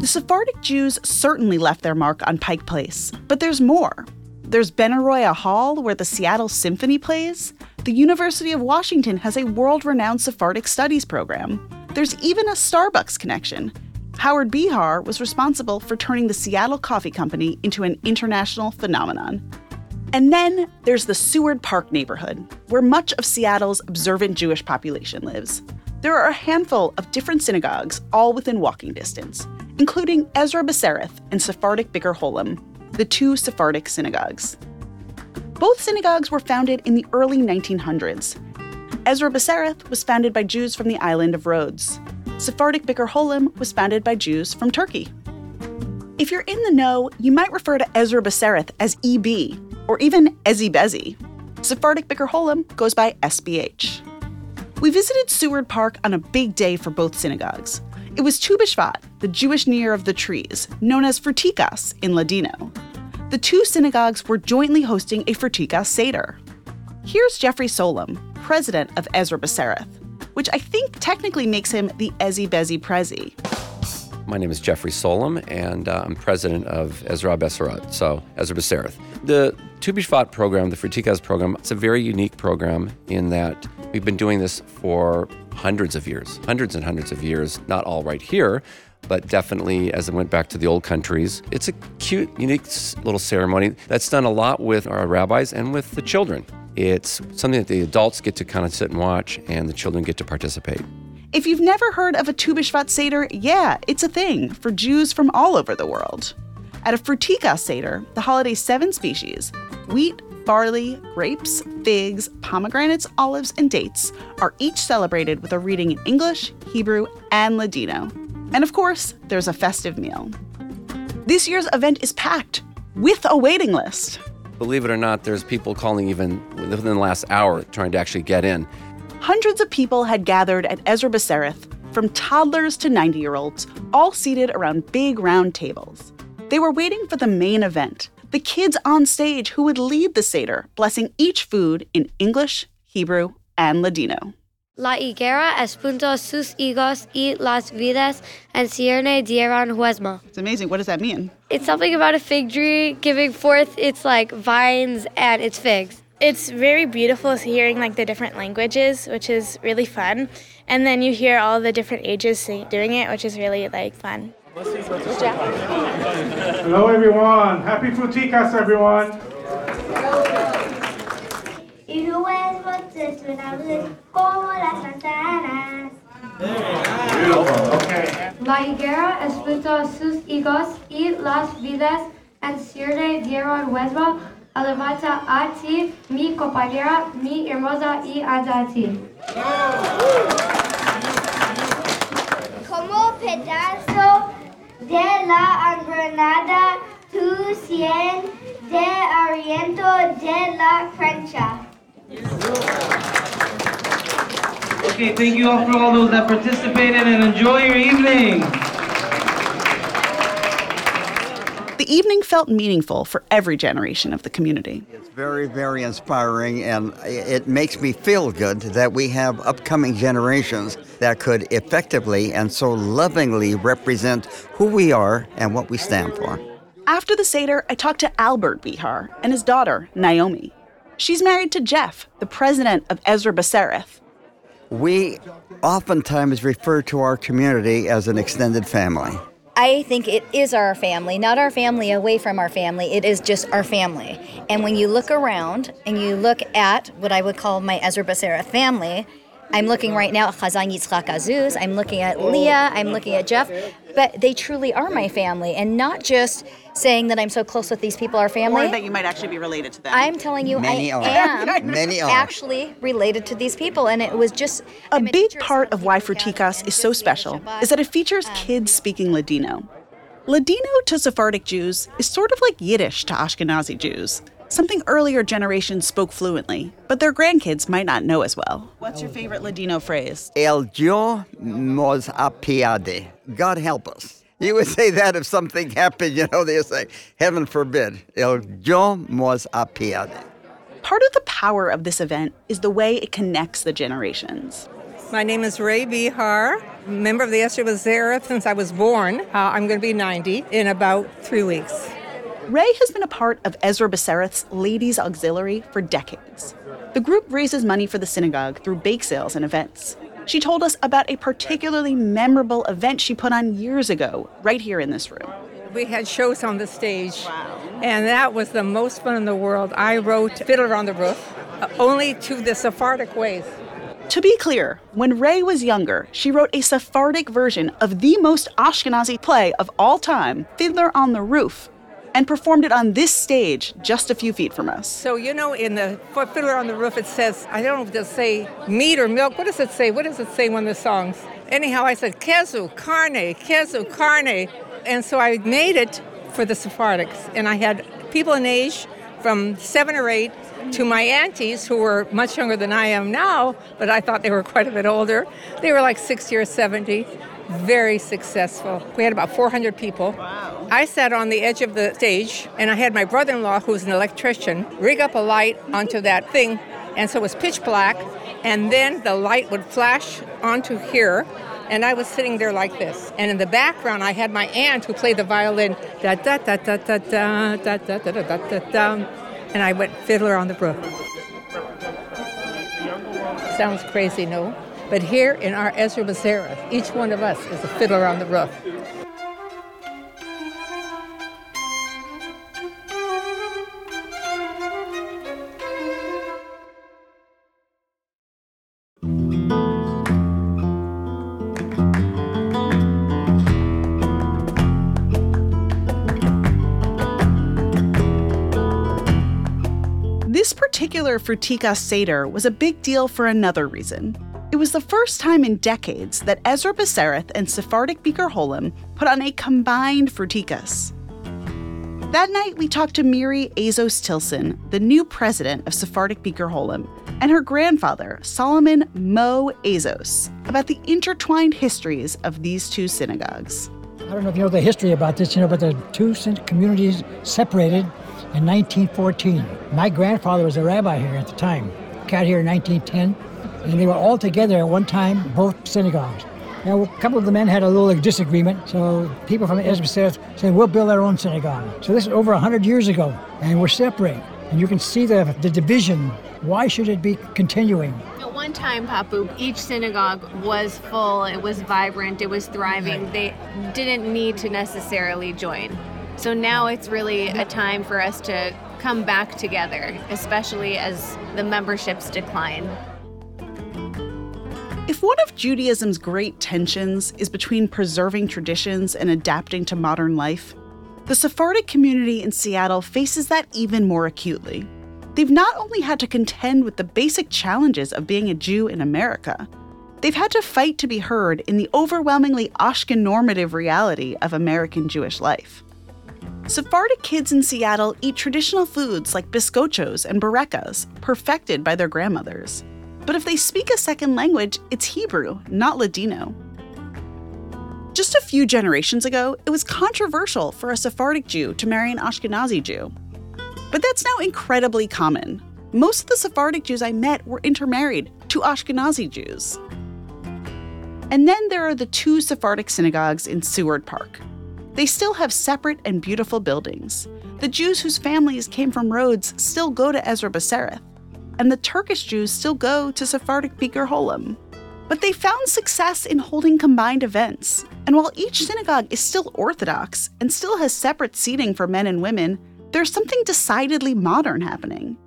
The Sephardic Jews certainly left their mark on Pike Place, but there's more. There's Benaroya Hall, where the Seattle Symphony plays. The University of Washington has a world renowned Sephardic studies program. There's even a Starbucks connection. Howard Behar was responsible for turning the Seattle Coffee Company into an international phenomenon. And then there's the Seward Park neighborhood, where much of Seattle's observant Jewish population lives. There are a handful of different synagogues, all within walking distance including Ezra Bessaroth and Sephardic Bikur Cholim, the two Sephardic synagogues. Both synagogues were founded in the early 1900s. Ezra Bessaroth was founded by Jews from the island of Rhodes. Sephardic Cholim was founded by Jews from Turkey. If you're in the know, you might refer to Ezra Bessaroth as EB or even Ezi Bezi. Sephardic Cholim goes by SBH. We visited Seward Park on a big day for both synagogues. It was Tu B'Shvat, the Jewish Year of the Trees, known as Frutikas in Ladino. The two synagogues were jointly hosting a Frutikas Seder. Here's Jeffrey Solom, president of Ezra Bessaroth, which I think technically makes him the Ezi Bezi Prezi. My name is Jeffrey Solom, and uh, I'm president of Ezra Bessaroth, so Ezra Bessaroth. The Tu B'Shvat program, the Frutikas program, it's a very unique program in that we've been doing this for hundreds of years, hundreds and hundreds of years, not all right here, but definitely as it went back to the old countries. It's a cute, unique little ceremony that's done a lot with our rabbis and with the children. It's something that the adults get to kind of sit and watch, and the children get to participate. If you've never heard of a Tu B'Shvat Seder, yeah, it's a thing for Jews from all over the world. At a Frutika Seder, the holiday's seven species wheat, barley, grapes, figs, pomegranates, olives, and dates are each celebrated with a reading in English, Hebrew, and Ladino. And of course, there's a festive meal. This year's event is packed with a waiting list. Believe it or not, there's people calling even within the last hour trying to actually get in. Hundreds of people had gathered at Ezra Bessaroth, from toddlers to 90 year olds, all seated around big round tables. They were waiting for the main event the kids on stage who would lead the Seder, blessing each food in English, Hebrew, and Ladino. La higuera es punto sus higos y las vidas en cierne dieron huesma. It's amazing. What does that mean? It's something about a fig tree giving forth its like vines and its figs. It's very beautiful hearing like the different languages, which is really fun. And then you hear all the different ages doing it, which is really like fun. Hello, everyone. Happy Fruticas, everyone. Y huevos desvelados como las manzanas. La higuera es sus higos y las vidas en cierne dieron huesma. Alabata a ti, mi compañera, mi hermosa y a ti. Como pedazo de la granada, tu cien de ariento de la crencha. Okay, thank you all for all those that participated and enjoy your evening. The evening felt meaningful for every generation of the community. It's very, very inspiring, and it makes me feel good that we have upcoming generations that could effectively and so lovingly represent who we are and what we stand for. After the Seder, I talked to Albert Behar and his daughter, Naomi. She's married to Jeff, the president of Ezra Bessaroth. We oftentimes refer to our community as an extended family. I think it is our family, not our family away from our family. It is just our family. And when you look around and you look at what I would call my Ezra Bessaroth family, I'm looking right now at Chazan Yitzchak Azose, I'm looking at Leah, I'm looking at Jeff, but they truly are my family. And not just saying that I'm so close with these people, our family. Or that you might actually be related to them. I'm telling you, Many I are. am Many are. actually related to these people. And it was just A big part of why Frutikas is so special is that it features um, kids speaking Ladino. Ladino to Sephardic Jews is sort of like Yiddish to Ashkenazi Jews, something earlier generations spoke fluently, but their grandkids might not know as well. What's your favorite Ladino phrase? El Dios nos apiade. God help us. You would say that if something happened, you know, they say, heaven forbid. El Dios nos apiade. Part of the power of this event is the way it connects the generations. My name is Ray Behar, member of the Ezra Bessaroth since I was born. Uh, I'm going to be 90 in about three weeks. Ray has been a part of Ezra Bessaroth's Ladies Auxiliary for decades. The group raises money for the synagogue through bake sales and events. She told us about a particularly memorable event she put on years ago, right here in this room. We had shows on the stage, and that was the most fun in the world. I wrote Fiddler on the Roof, uh, only to the Sephardic ways. To be clear, when Ray was younger, she wrote a Sephardic version of the most Ashkenazi play of all time, Fiddler on the Roof, and performed it on this stage just a few feet from us. So, you know, in the Fiddler on the Roof, it says, I don't know if does say meat or milk. What does it say? What does it say of the songs? Anyhow, I said, Kezu, carne, Kezu, carne. And so I made it for the Sephardics. And I had people in age from seven or eight to my aunties who were much younger than I am now, but I thought they were quite a bit older. They were like 60 or 70. Very successful. We had about 400 people. Wow. I sat on the edge of the stage and I had my brother in law, who's an electrician, rig up a light onto that thing. And so it was pitch black. And then the light would flash onto here. And I was sitting there like this. And in the background, I had my aunt who played the violin. Da da da da da da da da da da da da. And I went fiddler on the roof. Sounds crazy, no? But here in our Ezra Bessaroth, each one of us is a fiddler on the roof. This particular Frutika Seder was a big deal for another reason. It was the first time in decades that Ezra Bessaroth and Sephardic Bikur Cholim put on a combined Frutikas. That night, we talked to Miri Azose Tilson, the new president of Sephardic Bikur Cholim, and her grandfather, Solomon Mo Azose, about the intertwined histories of these two synagogues. I don't know if you know the history about this, you know, but the two communities separated in 1914. My grandfather was a rabbi here at the time, got here in 1910, and they were all together at one time, both synagogues. Now, a couple of the men had a little disagreement, so people from the Ezra said, we'll build our own synagogue. So this is over 100 years ago, and we're separate. And you can see the, the division. Why should it be continuing? At one time, Papu, each synagogue was full, it was vibrant, it was thriving. They didn't need to necessarily join. So now it's really a time for us to come back together, especially as the memberships decline. If one of Judaism's great tensions is between preserving traditions and adapting to modern life, the Sephardic community in Seattle faces that even more acutely. They've not only had to contend with the basic challenges of being a Jew in America, they've had to fight to be heard in the overwhelmingly Ashken normative reality of American Jewish life. Sephardic kids in Seattle eat traditional foods like biscochos and burekas, perfected by their grandmothers. But if they speak a second language, it's Hebrew, not Ladino. Just a few generations ago, it was controversial for a Sephardic Jew to marry an Ashkenazi Jew. But that's now incredibly common. Most of the Sephardic Jews I met were intermarried to Ashkenazi Jews. And then there are the two Sephardic synagogues in Seward Park. They still have separate and beautiful buildings. The Jews whose families came from Rhodes still go to Ezra Bessaroth, and the Turkish Jews still go to Sephardic Bikur Cholim. But they found success in holding combined events, and while each synagogue is still Orthodox and still has separate seating for men and women, there's something decidedly modern happening.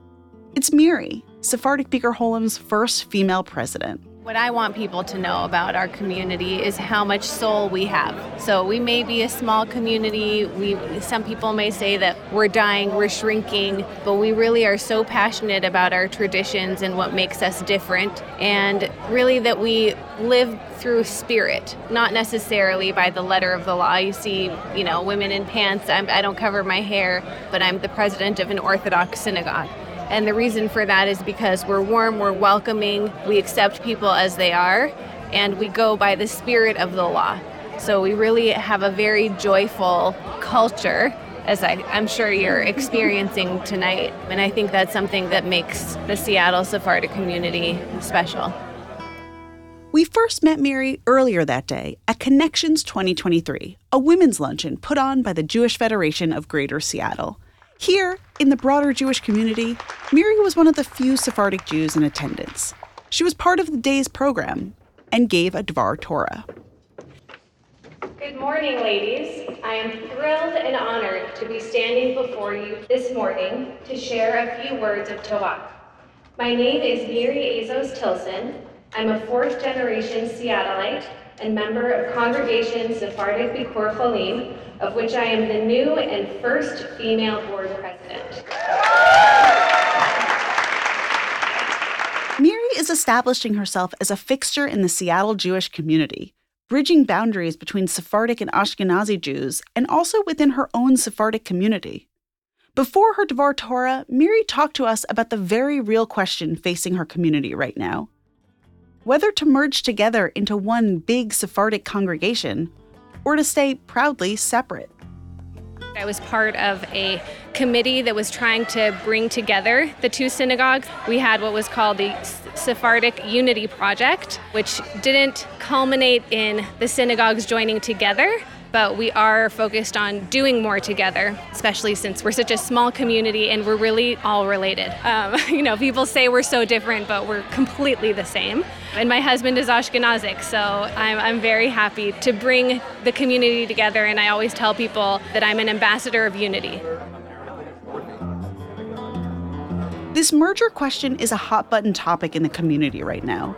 It's Miri, Sephardic Bikur Cholim's first female president. What I want people to know about our community is how much soul we have. So we may be a small community. We some people may say that we're dying, we're shrinking, but we really are so passionate about our traditions and what makes us different and really that we live through spirit, not necessarily by the letter of the law. You see, you know, women in pants. I'm, I do not cover my hair, but I'm the president of an Orthodox synagogue. And the reason for that is because we're warm, we're welcoming, we accept people as they are, and we go by the spirit of the law. So we really have a very joyful culture, as I, am sure you're experiencing tonight. And I think that's something that makes the Seattle Sephardic community special. We first met Mary earlier that day at Connections 2023, a women's luncheon put on by the Jewish Federation of Greater Seattle. Here, in the broader Jewish community, Miri was one of the few Sephardic Jews in attendance. She was part of the day's program and gave a Dvar Torah. Good morning, ladies. I am thrilled and honored to be standing before you this morning to share a few words of Torah. My name is Miri Azose Tilson. I'm a fourth generation Seattleite and member of Congregation Sephardic Bikur Cholim, of which I am the new and first female board president. Miri is establishing herself as a fixture in the Seattle Jewish community, bridging boundaries between Sephardic and Ashkenazi Jews, and also within her own Sephardic community. Before her Dvar Torah, Miri talked to us about the very real question facing her community right now whether to merge together into one big Sephardic congregation or to stay proudly separate. I was part of a committee that was trying to bring together the two synagogues. We had what was called the Sephardic Unity Project, which didn't culminate in the synagogues joining together, but we are focused on doing more together, especially since we're such a small community and we're really all related. Um, you know, people say we're so different, but we're completely the same. And my husband is Ashkenazic, so I'm, I'm very happy to bring the community together. And I always tell people that I'm an ambassador of unity. This merger question is a hot button topic in the community right now.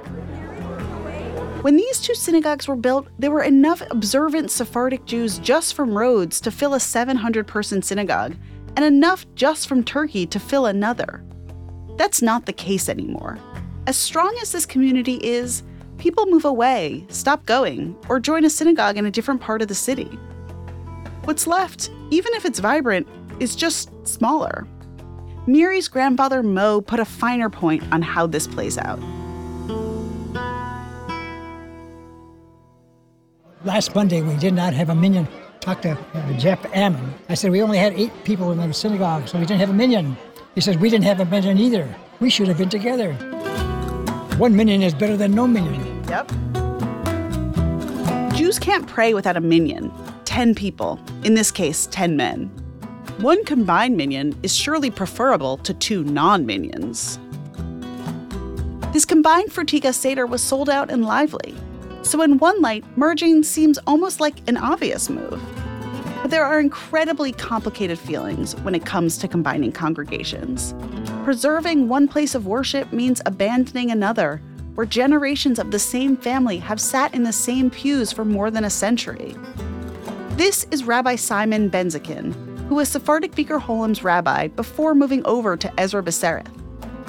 When these two synagogues were built, there were enough observant Sephardic Jews just from Rhodes to fill a 700 person synagogue, and enough just from Turkey to fill another. That's not the case anymore. As strong as this community is, people move away, stop going, or join a synagogue in a different part of the city. What's left, even if it's vibrant, is just smaller. Miri's grandfather Mo put a finer point on how this plays out. Last Monday, we did not have a minyan. Talked to uh, Jeff Ammon. I said, we only had eight people in the synagogue, so we didn't have a minyan. He says, we didn't have a minyan either. We should have been together. One minyan is better than no minyan. Yep. Jews can't pray without a minyan 10 people, in this case, 10 men. One combined minyan is surely preferable to two non minyans. This combined Frutika Seder was sold out and lively. So, in one light, merging seems almost like an obvious move. But there are incredibly complicated feelings when it comes to combining congregations. Preserving one place of worship means abandoning another, where generations of the same family have sat in the same pews for more than a century. This is Rabbi Simon Benzaquen, who was Sephardic Bikur Cholim's rabbi before moving over to Ezra Bessaroth.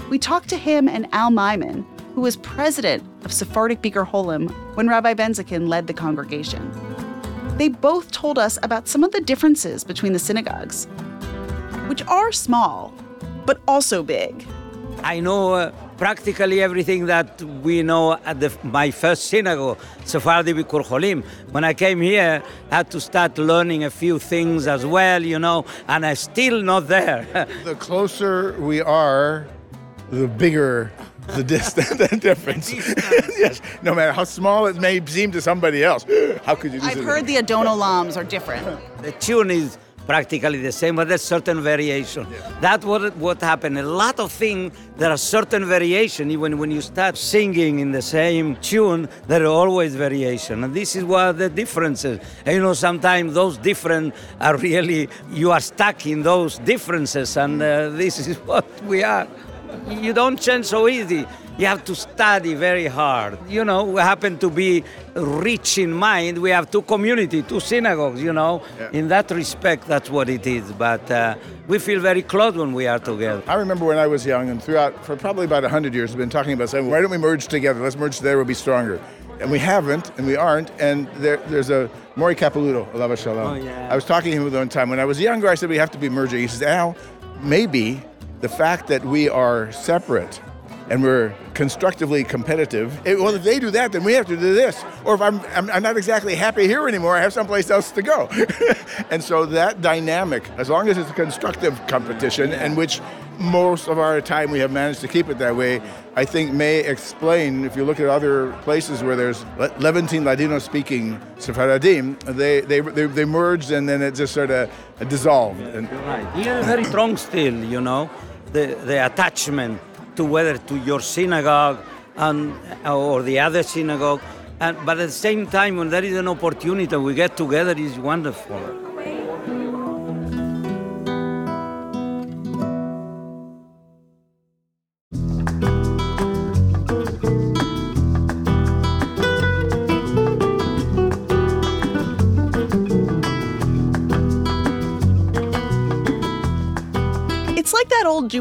We talked to him and Al Maimon, who was president of Sephardic Bikur Cholim when Rabbi Benzaquen led the congregation. They both told us about some of the differences between the synagogues, which are small, but also big. I know uh, practically everything that we know at the, my first synagogue, Sephardi Bikur Cholim. When I came here, I had to start learning a few things as well, you know, and I'm still not there. the closer we are, the bigger the distance the difference. yes, no matter how small it may seem to somebody else. How could you do I've heard the Adonolams are different. The tune is practically the same, but there's certain variation. Yeah. That's what what happened. A lot of things there are certain variation. Even when you start singing in the same tune, there are always variation, and this is what the differences. And, you know, sometimes those different are really you are stuck in those differences, and uh, this is what we are you don't change so easy. You have to study very hard. You know, we happen to be rich in mind. We have two community, two synagogues. You know, yeah. in that respect, that's what it is. But uh, we feel very close when we are together. I remember when I was young, and throughout for probably about hundred years, I've been talking about saying, why don't we merge together? Let's merge together. We'll be stronger. And we haven't, and we aren't. And there, there's a Mori Capilouto, Alava Shalom. Oh, yeah. I was talking to him one time when I was younger. I said we have to be merging. He says, Al, maybe the fact that we are separate and we're constructively competitive. It, well, if they do that, then we have to do this. Or if I'm, I'm, I'm not exactly happy here anymore, I have someplace else to go. and so that dynamic, as long as it's a constructive competition, in which most of our time we have managed to keep it that way, I think may explain, if you look at other places where there's Levantine Ladino speaking Sephardim, they, they, they, they merged and then it just sort of dissolved. And, right. You're very strong still, you know the, the attachment to whether to your synagogue and, or the other synagogue. And, but at the same time, when there is an opportunity, we get together, is wonderful.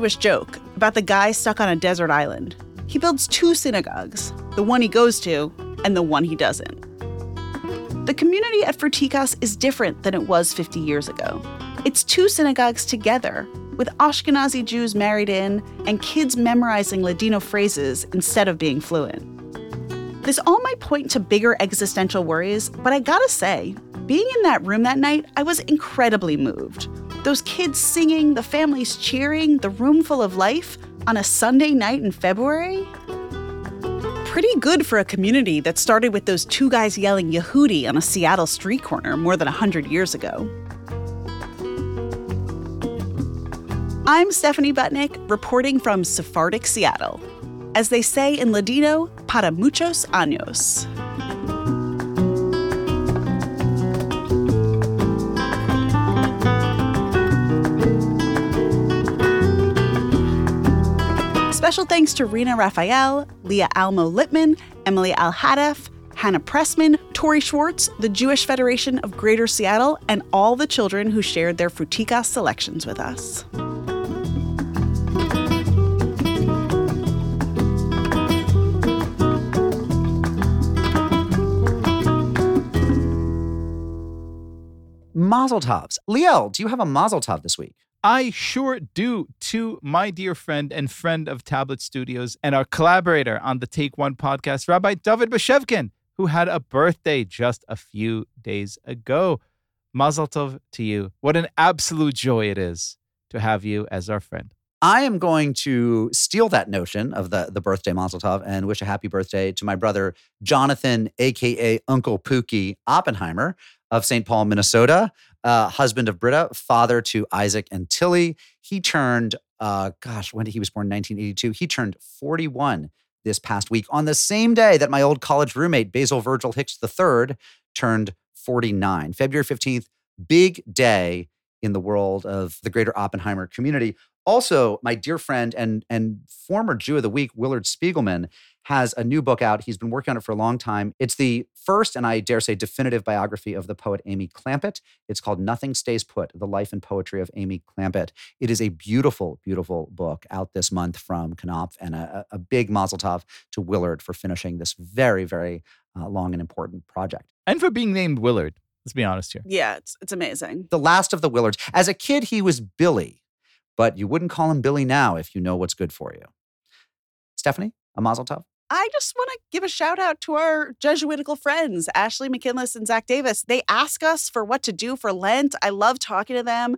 Jewish joke about the guy stuck on a desert island. He builds two synagogues the one he goes to and the one he doesn't. The community at Frutikas is different than it was 50 years ago. It's two synagogues together, with Ashkenazi Jews married in and kids memorizing Ladino phrases instead of being fluent. This all might point to bigger existential worries, but I gotta say, being in that room that night, I was incredibly moved. Those kids singing, the families cheering, the room full of life on a Sunday night in February? Pretty good for a community that started with those two guys yelling Yehudi on a Seattle street corner more than 100 years ago. I'm Stephanie Butnick, reporting from Sephardic Seattle. As they say in Ladino, para muchos años. Special thanks to Rena Raphael, Leah Almo Littman, Emily Al Hannah Pressman, Tori Schwartz, the Jewish Federation of Greater Seattle, and all the children who shared their Frutika selections with us. Mazel tovs. Liel, do you have a mazel tov this week? I sure do to my dear friend and friend of Tablet Studios and our collaborator on the Take One podcast, Rabbi David Bashevkin, who had a birthday just a few days ago. Mazel tov to you. What an absolute joy it is to have you as our friend. I am going to steal that notion of the, the birthday Mazel Tov and wish a happy birthday to my brother, Jonathan, AKA Uncle Pookie Oppenheimer of St. Paul, Minnesota, uh, husband of Britta, father to Isaac and Tilly. He turned, uh, gosh, when did he was born? 1982. He turned 41 this past week on the same day that my old college roommate, Basil Virgil Hicks III, turned 49. February 15th, big day in the world of the greater Oppenheimer community. Also, my dear friend and, and former Jew of the Week, Willard Spiegelman, has a new book out. He's been working on it for a long time. It's the first and I dare say definitive biography of the poet Amy Clampitt. It's called Nothing Stays Put The Life and Poetry of Amy Clampitt. It is a beautiful, beautiful book out this month from Knopf and a, a big mazel tov to Willard for finishing this very, very uh, long and important project. And for being named Willard. Let's be honest here. Yeah, it's, it's amazing. The last of the Willards. As a kid, he was Billy but you wouldn't call him Billy now if you know what's good for you. Stephanie, a mazel tov? I just want to give a shout out to our Jesuitical friends, Ashley McKinless and Zach Davis. They ask us for what to do for Lent. I love talking to them.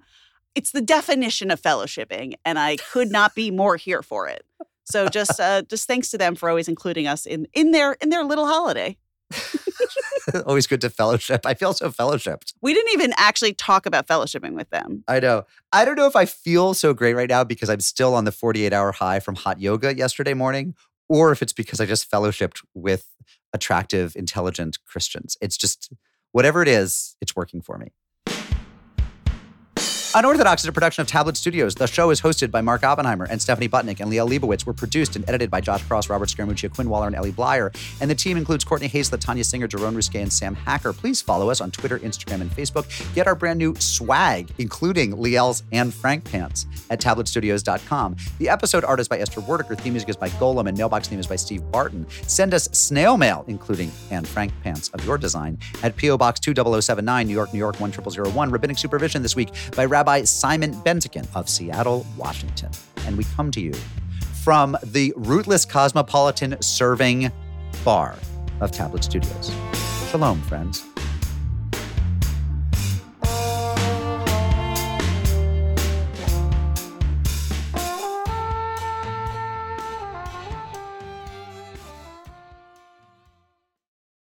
It's the definition of fellowshipping, and I could not be more here for it. So just uh, just thanks to them for always including us in in their in their little holiday. Always good to fellowship. I feel so fellowshipped. We didn't even actually talk about fellowshipping with them. I know. I don't know if I feel so great right now because I'm still on the 48 hour high from hot yoga yesterday morning, or if it's because I just fellowshipped with attractive, intelligent Christians. It's just whatever it is, it's working for me. Unorthodox is a production of Tablet Studios. The show is hosted by Mark Oppenheimer and Stephanie Butnick and Liel Leibovitz. We're produced and edited by Josh Cross, Robert Scaramuccia, Quinn Waller, and Ellie Blyer. And the team includes Courtney Hazlett, Tanya Singer, Jerome Rusquet, and Sam Hacker. Please follow us on Twitter, Instagram, and Facebook. Get our brand new swag, including Liel's Anne Frank pants, at tabletstudios.com. The episode art is by Esther Werdiger. Theme music is by Golem, and mailbox theme is by Steve Barton. Send us snail mail, including Anne Frank pants of your design, at P.O. Box 20079, New York, New York 10001. Rabbinic supervision this week by Rabbi Simon Benzaquen of Seattle, Washington. And we come to you from the rootless cosmopolitan serving bar of Tablet Studios. Shalom, friends.